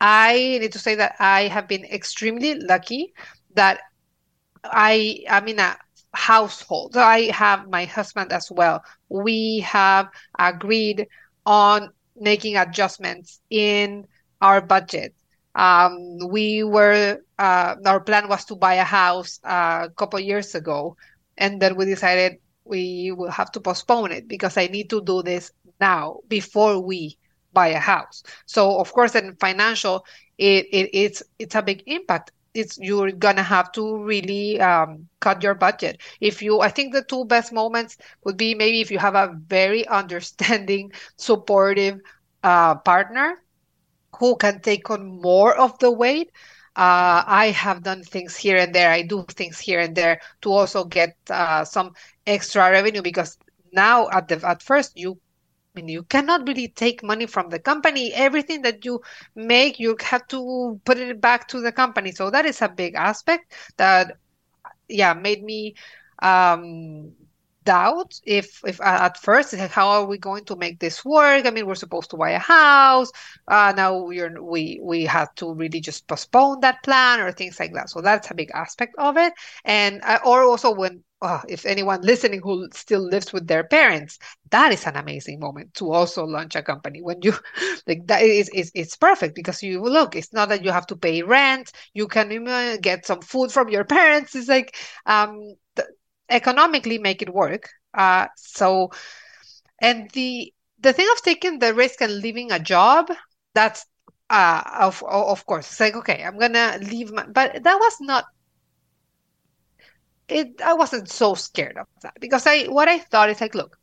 I need to say that I have been extremely lucky that I am in a household. I have my husband as well. We have agreed on making adjustments in our budget um, we were uh, our plan was to buy a house uh, a couple years ago, and then we decided we will have to postpone it because I need to do this now before we buy a house. So of course, in financial, it, it it's it's a big impact. It's you're gonna have to really um, cut your budget. If you, I think the two best moments would be maybe if you have a very understanding, supportive uh, partner who can take on more of the weight. Uh, I have done things here and there. I do things here and there to also get uh, some extra revenue because now at the at first you I mean, you cannot really take money from the company. Everything that you make, you have to put it back to the company. So that is a big aspect that, yeah, made me um, doubt if if uh, at first how are we going to make this work i mean we're supposed to buy a house uh, now we're we we have to really just postpone that plan or things like that so that's a big aspect of it and uh, or also when uh, if anyone listening who still lives with their parents that is an amazing moment to also launch a company when you like that is, is it's perfect because you look it's not that you have to pay rent you can even get some food from your parents it's like um economically make it work. Uh, so, and the the thing of taking the risk and leaving a job, that's uh, of of course, it's like okay, I'm gonna leave my, but that was not. It, I wasn't so scared of that because I what I thought is like, look,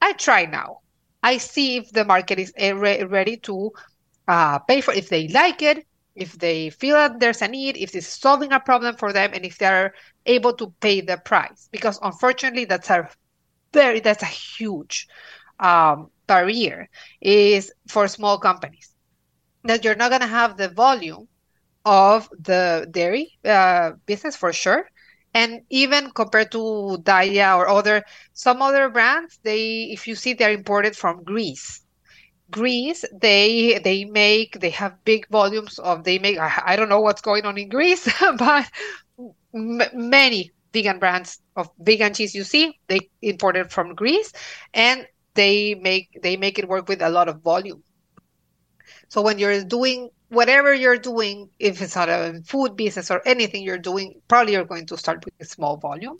I try now. I see if the market is eh, re- ready to uh, pay for if they like it if they feel that there's a need, if it's solving a problem for them, and if they're able to pay the price. Because unfortunately, that's a very that's a huge um, barrier is for small companies that you're not going to have the volume of the dairy uh, business for sure. And even compared to Daiya or other some other brands, they if you see they're imported from Greece Greece, they they make they have big volumes of they make I, I don't know what's going on in Greece, but m- many vegan brands of vegan cheese you see they imported from Greece, and they make they make it work with a lot of volume. So when you're doing whatever you're doing, if it's not a food business or anything you're doing, probably you're going to start with a small volume,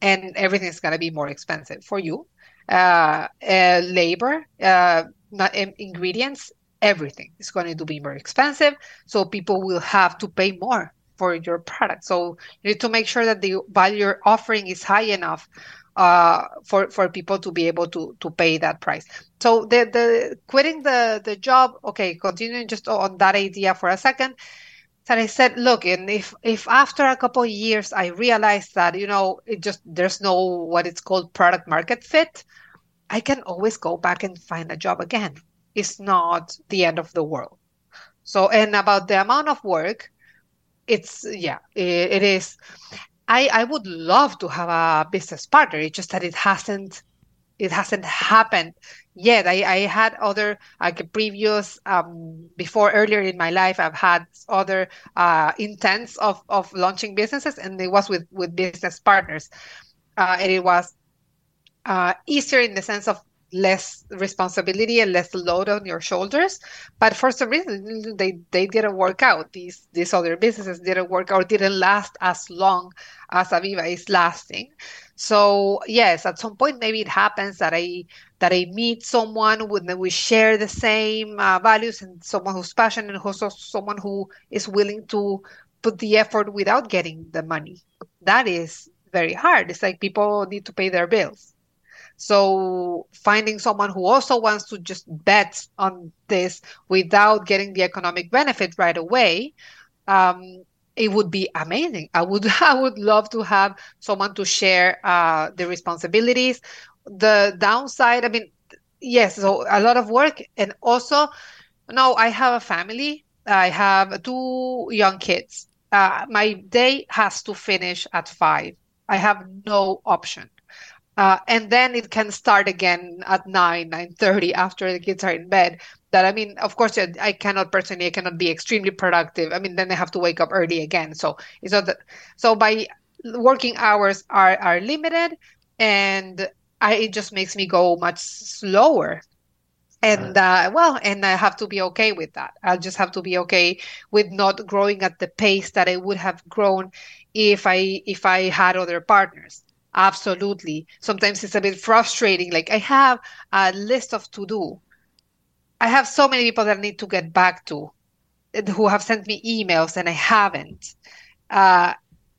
and everything's going to be more expensive for you. Uh, uh, labor, uh, not, ingredients everything is going to be more expensive. So people will have to pay more for your product. So you need to make sure that the value you're offering is high enough uh, for for people to be able to to pay that price. So the the quitting the the job. Okay, continuing just on that idea for a second. That I said, look, and if if after a couple of years I realize that you know it just there's no what it's called product market fit, I can always go back and find a job again. It's not the end of the world. So and about the amount of work, it's yeah, it, it is. I, I would love to have a business partner. It's just that it hasn't it hasn't happened yet. I, I had other like previous um, before earlier in my life I've had other uh, intents of, of launching businesses and it was with with business partners. Uh, and it was uh, easier in the sense of less responsibility and less load on your shoulders. But for some reason, they, they didn't work out. These these other businesses didn't work or didn't last as long as Aviva is lasting. So yes, at some point maybe it happens that I that I meet someone with we share the same uh, values and someone who's passionate and also someone who is willing to put the effort without getting the money. That is very hard. It's like people need to pay their bills so finding someone who also wants to just bet on this without getting the economic benefit right away, um, it would be amazing. I would I would love to have someone to share uh, the responsibilities. The downside, I mean, yes, so a lot of work, and also, no, I have a family. I have two young kids. Uh, my day has to finish at five. I have no option. Uh, and then it can start again at 9 9.30 after the kids are in bed. That i mean of course i cannot personally i cannot be extremely productive. I mean then i have to wake up early again. So it's not that so by working hours are are limited and I, it just makes me go much slower. And uh, well and i have to be okay with that. I'll just have to be okay with not growing at the pace that i would have grown if i if i had other partners Absolutely. Sometimes it's a bit frustrating. Like I have a list of to do. I have so many people that I need to get back to who have sent me emails and I haven't. Uh,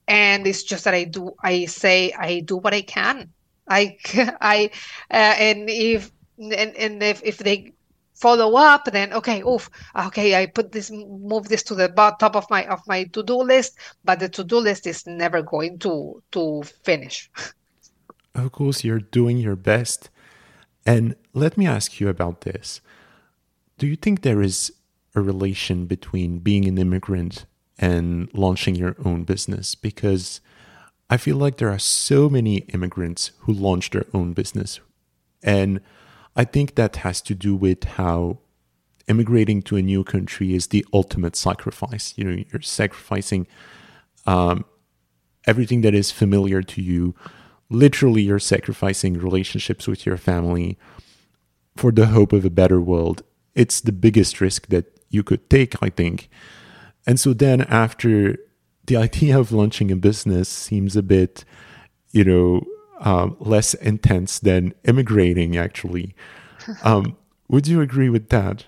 and it's just that I do, I say, I do what I can. I, I, uh, and if, and, and if, if they follow up then okay oof ah, okay i put this move this to the top of my of my to-do list but the to-do list is never going to to finish. Of course you're doing your best. And let me ask you about this. Do you think there is a relation between being an immigrant and launching your own business? Because i feel like there are so many immigrants who launch their own business. And I think that has to do with how immigrating to a new country is the ultimate sacrifice. You know, you're sacrificing um, everything that is familiar to you. Literally, you're sacrificing relationships with your family for the hope of a better world. It's the biggest risk that you could take, I think. And so then, after the idea of launching a business seems a bit, you know, um, less intense than immigrating, actually. Um, would you agree with that?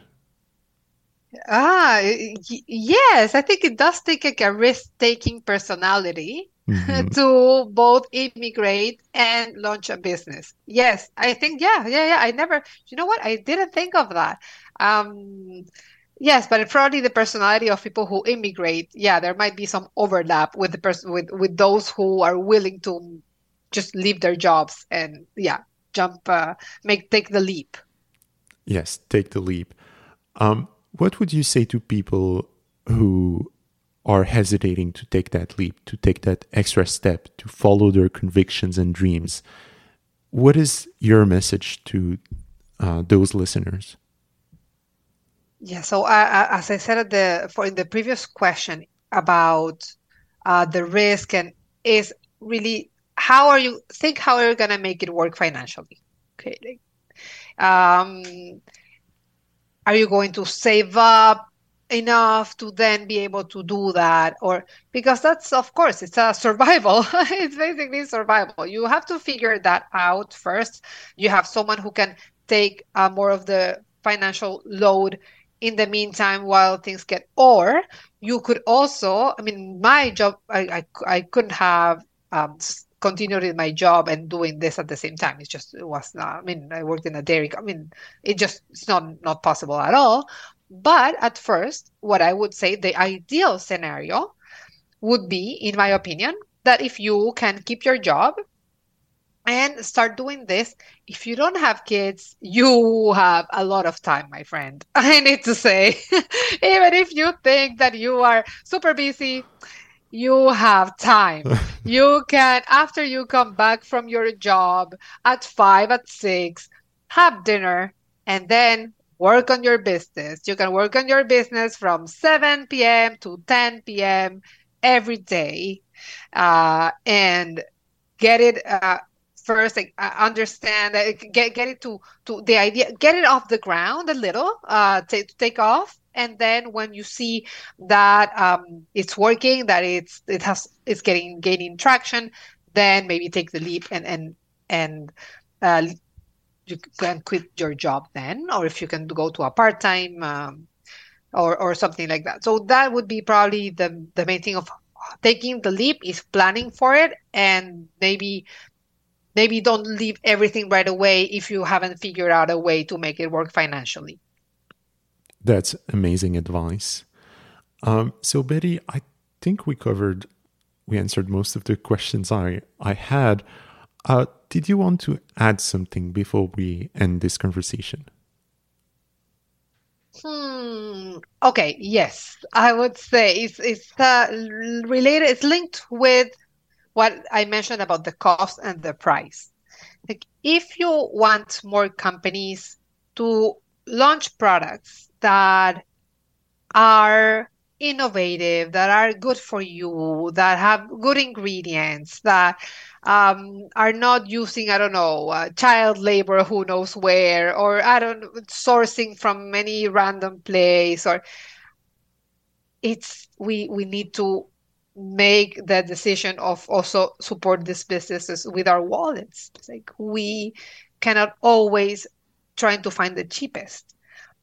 Ah, y- yes, I think it does take like a risk-taking personality mm-hmm. to both immigrate and launch a business. Yes, I think yeah, yeah, yeah. I never, you know what? I didn't think of that. Um, yes, but probably the personality of people who immigrate, yeah, there might be some overlap with the person with with those who are willing to just leave their jobs and yeah jump uh, make take the leap. Yes take the leap. Um, what would you say to people who are hesitating to take that leap to take that extra step to follow their convictions and dreams? What is your message to uh, those listeners? Yeah so uh, as i said at the for in the previous question about uh, the risk and is really how are you think how are you going to make it work financially? Okay like, um, are you going to save up enough to then be able to do that? Or because that's of course it's a survival. It's basically survival. You have to figure that out first. You have someone who can take uh, more of the financial load in the meantime while things get or you could also i mean my job i i, I couldn't have um, continued in my job and doing this at the same time it's just it was not i mean i worked in a dairy i mean it just it's not not possible at all but at first what i would say the ideal scenario would be in my opinion that if you can keep your job and start doing this. If you don't have kids, you have a lot of time, my friend. I need to say, even if you think that you are super busy, you have time. you can, after you come back from your job at five, at six, have dinner, and then work on your business. You can work on your business from 7 p.m. to 10 p.m. every day uh, and get it. Uh, first uh, understand that get get it to to the idea get it off the ground a little uh to, to take off and then when you see that um it's working that it's it has it's getting gaining traction then maybe take the leap and and and uh you can quit your job then or if you can go to a part-time um, or or something like that so that would be probably the the main thing of taking the leap is planning for it and maybe maybe don't leave everything right away if you haven't figured out a way to make it work financially. That's amazing advice. Um, so, Betty, I think we covered, we answered most of the questions I, I had. Uh, did you want to add something before we end this conversation? Hmm. Okay. Yes, I would say it's it's uh, related. It's linked with what I mentioned about the cost and the price. Like if you want more companies to launch products that are innovative, that are good for you, that have good ingredients, that um, are not using, I don't know, uh, child labor, who knows where, or I don't sourcing from any random place, or it's we we need to make the decision of also support these businesses with our wallets. It's like we cannot always trying to find the cheapest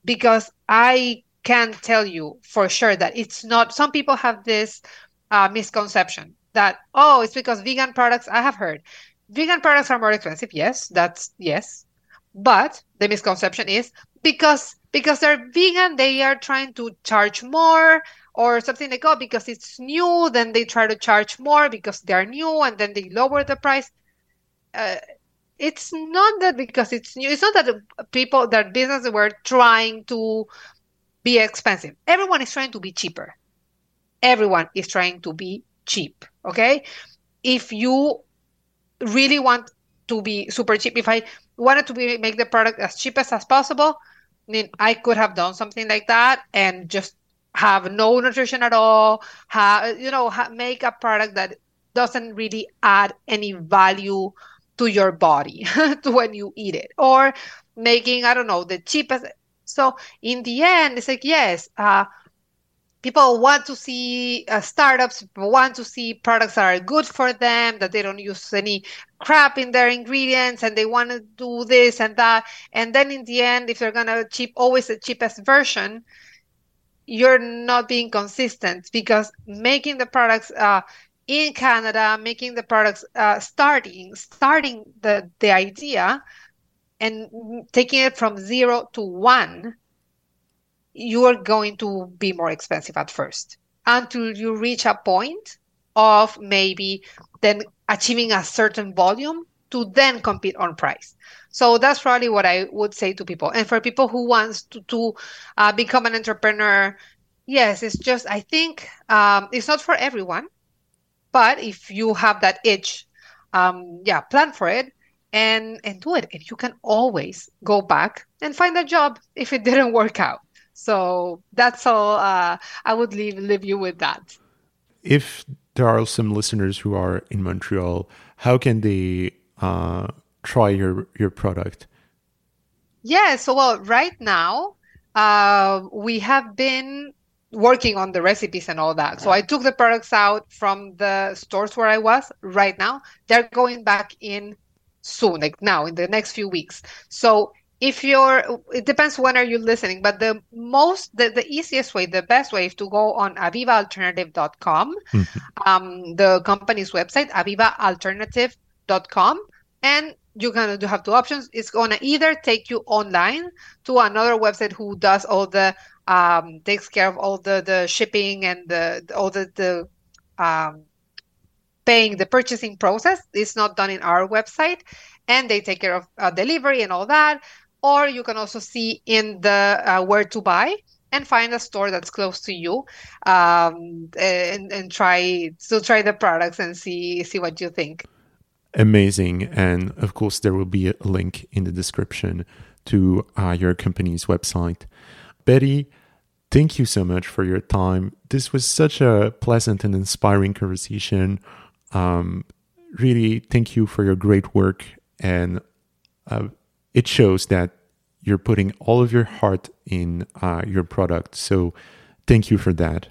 because I can tell you for sure that it's not. Some people have this uh, misconception that oh, it's because vegan products. I have heard vegan products are more expensive. Yes, that's yes, but the misconception is because because they're vegan, they are trying to charge more or something like oh because it's new then they try to charge more because they're new and then they lower the price uh, it's not that because it's new it's not that people that businesses were trying to be expensive. Everyone is trying to be cheaper. Everyone is trying to be cheap okay? If you really want to be super cheap if i wanted to be make the product as cheapest as, possible then i could have done something like that and just have no nutrition at all, have you know, make a product that doesn't really add any value to your body when you eat it, or making I don't know the cheapest. So in the end, it's like yes, uh, people want to see uh, startups want to see products that are good for them that they don't use any crap in their ingredients and they want to do this and that and then in the end if they're gonna cheap always the cheapest version you're not being consistent because making the products uh, in Canada, making the products uh, starting starting the the idea and taking it from zero to one, you are going to be more expensive at first until you reach a point of maybe then achieving a certain volume to then compete on price. So that's probably what I would say to people. And for people who wants to, to uh, become an entrepreneur, yes, it's just I think um, it's not for everyone, but if you have that itch, um, yeah, plan for it and and do it, and you can always go back and find a job if it didn't work out. So that's all. Uh, I would leave leave you with that. If there are some listeners who are in Montreal, how can they uh, try your your product? Yeah, so well, right now uh, we have been working on the recipes and all that. So I took the products out from the stores where I was right now. They're going back in soon, like now in the next few weeks. So if you're it depends when are you listening but the most the, the easiest way the best way is to go on avivaalternative.com mm-hmm. um, the company's website avivaalternative.com and you can you have two options it's going to either take you online to another website who does all the um, takes care of all the the shipping and the all the the um, paying the purchasing process it's not done in our website and they take care of uh, delivery and all that. Or you can also see in the uh, where to buy and find a store that's close to you um, and, and try to try the products and see see what you think. Amazing. And of course there will be a link in the description to uh, your company's website. Betty thank you so much for your time this was such a pleasant and inspiring conversation um, really thank you for your great work and uh, it shows that you're putting all of your heart in uh, your product. So thank you for that.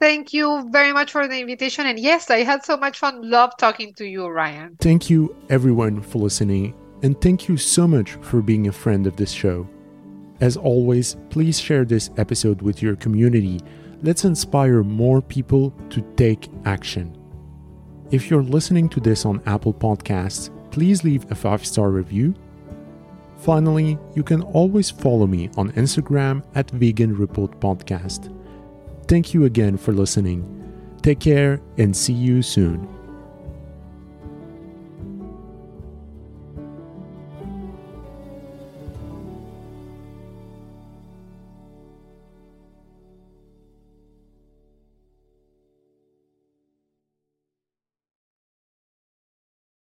Thank you very much for the invitation. And yes, I had so much fun. Love talking to you, Ryan. Thank you, everyone, for listening. And thank you so much for being a friend of this show. As always, please share this episode with your community. Let's inspire more people to take action. If you're listening to this on Apple Podcasts, please leave a five star review Finally, you can always follow me on Instagram at Vegan Report Podcast. Thank you again for listening. Take care and see you soon.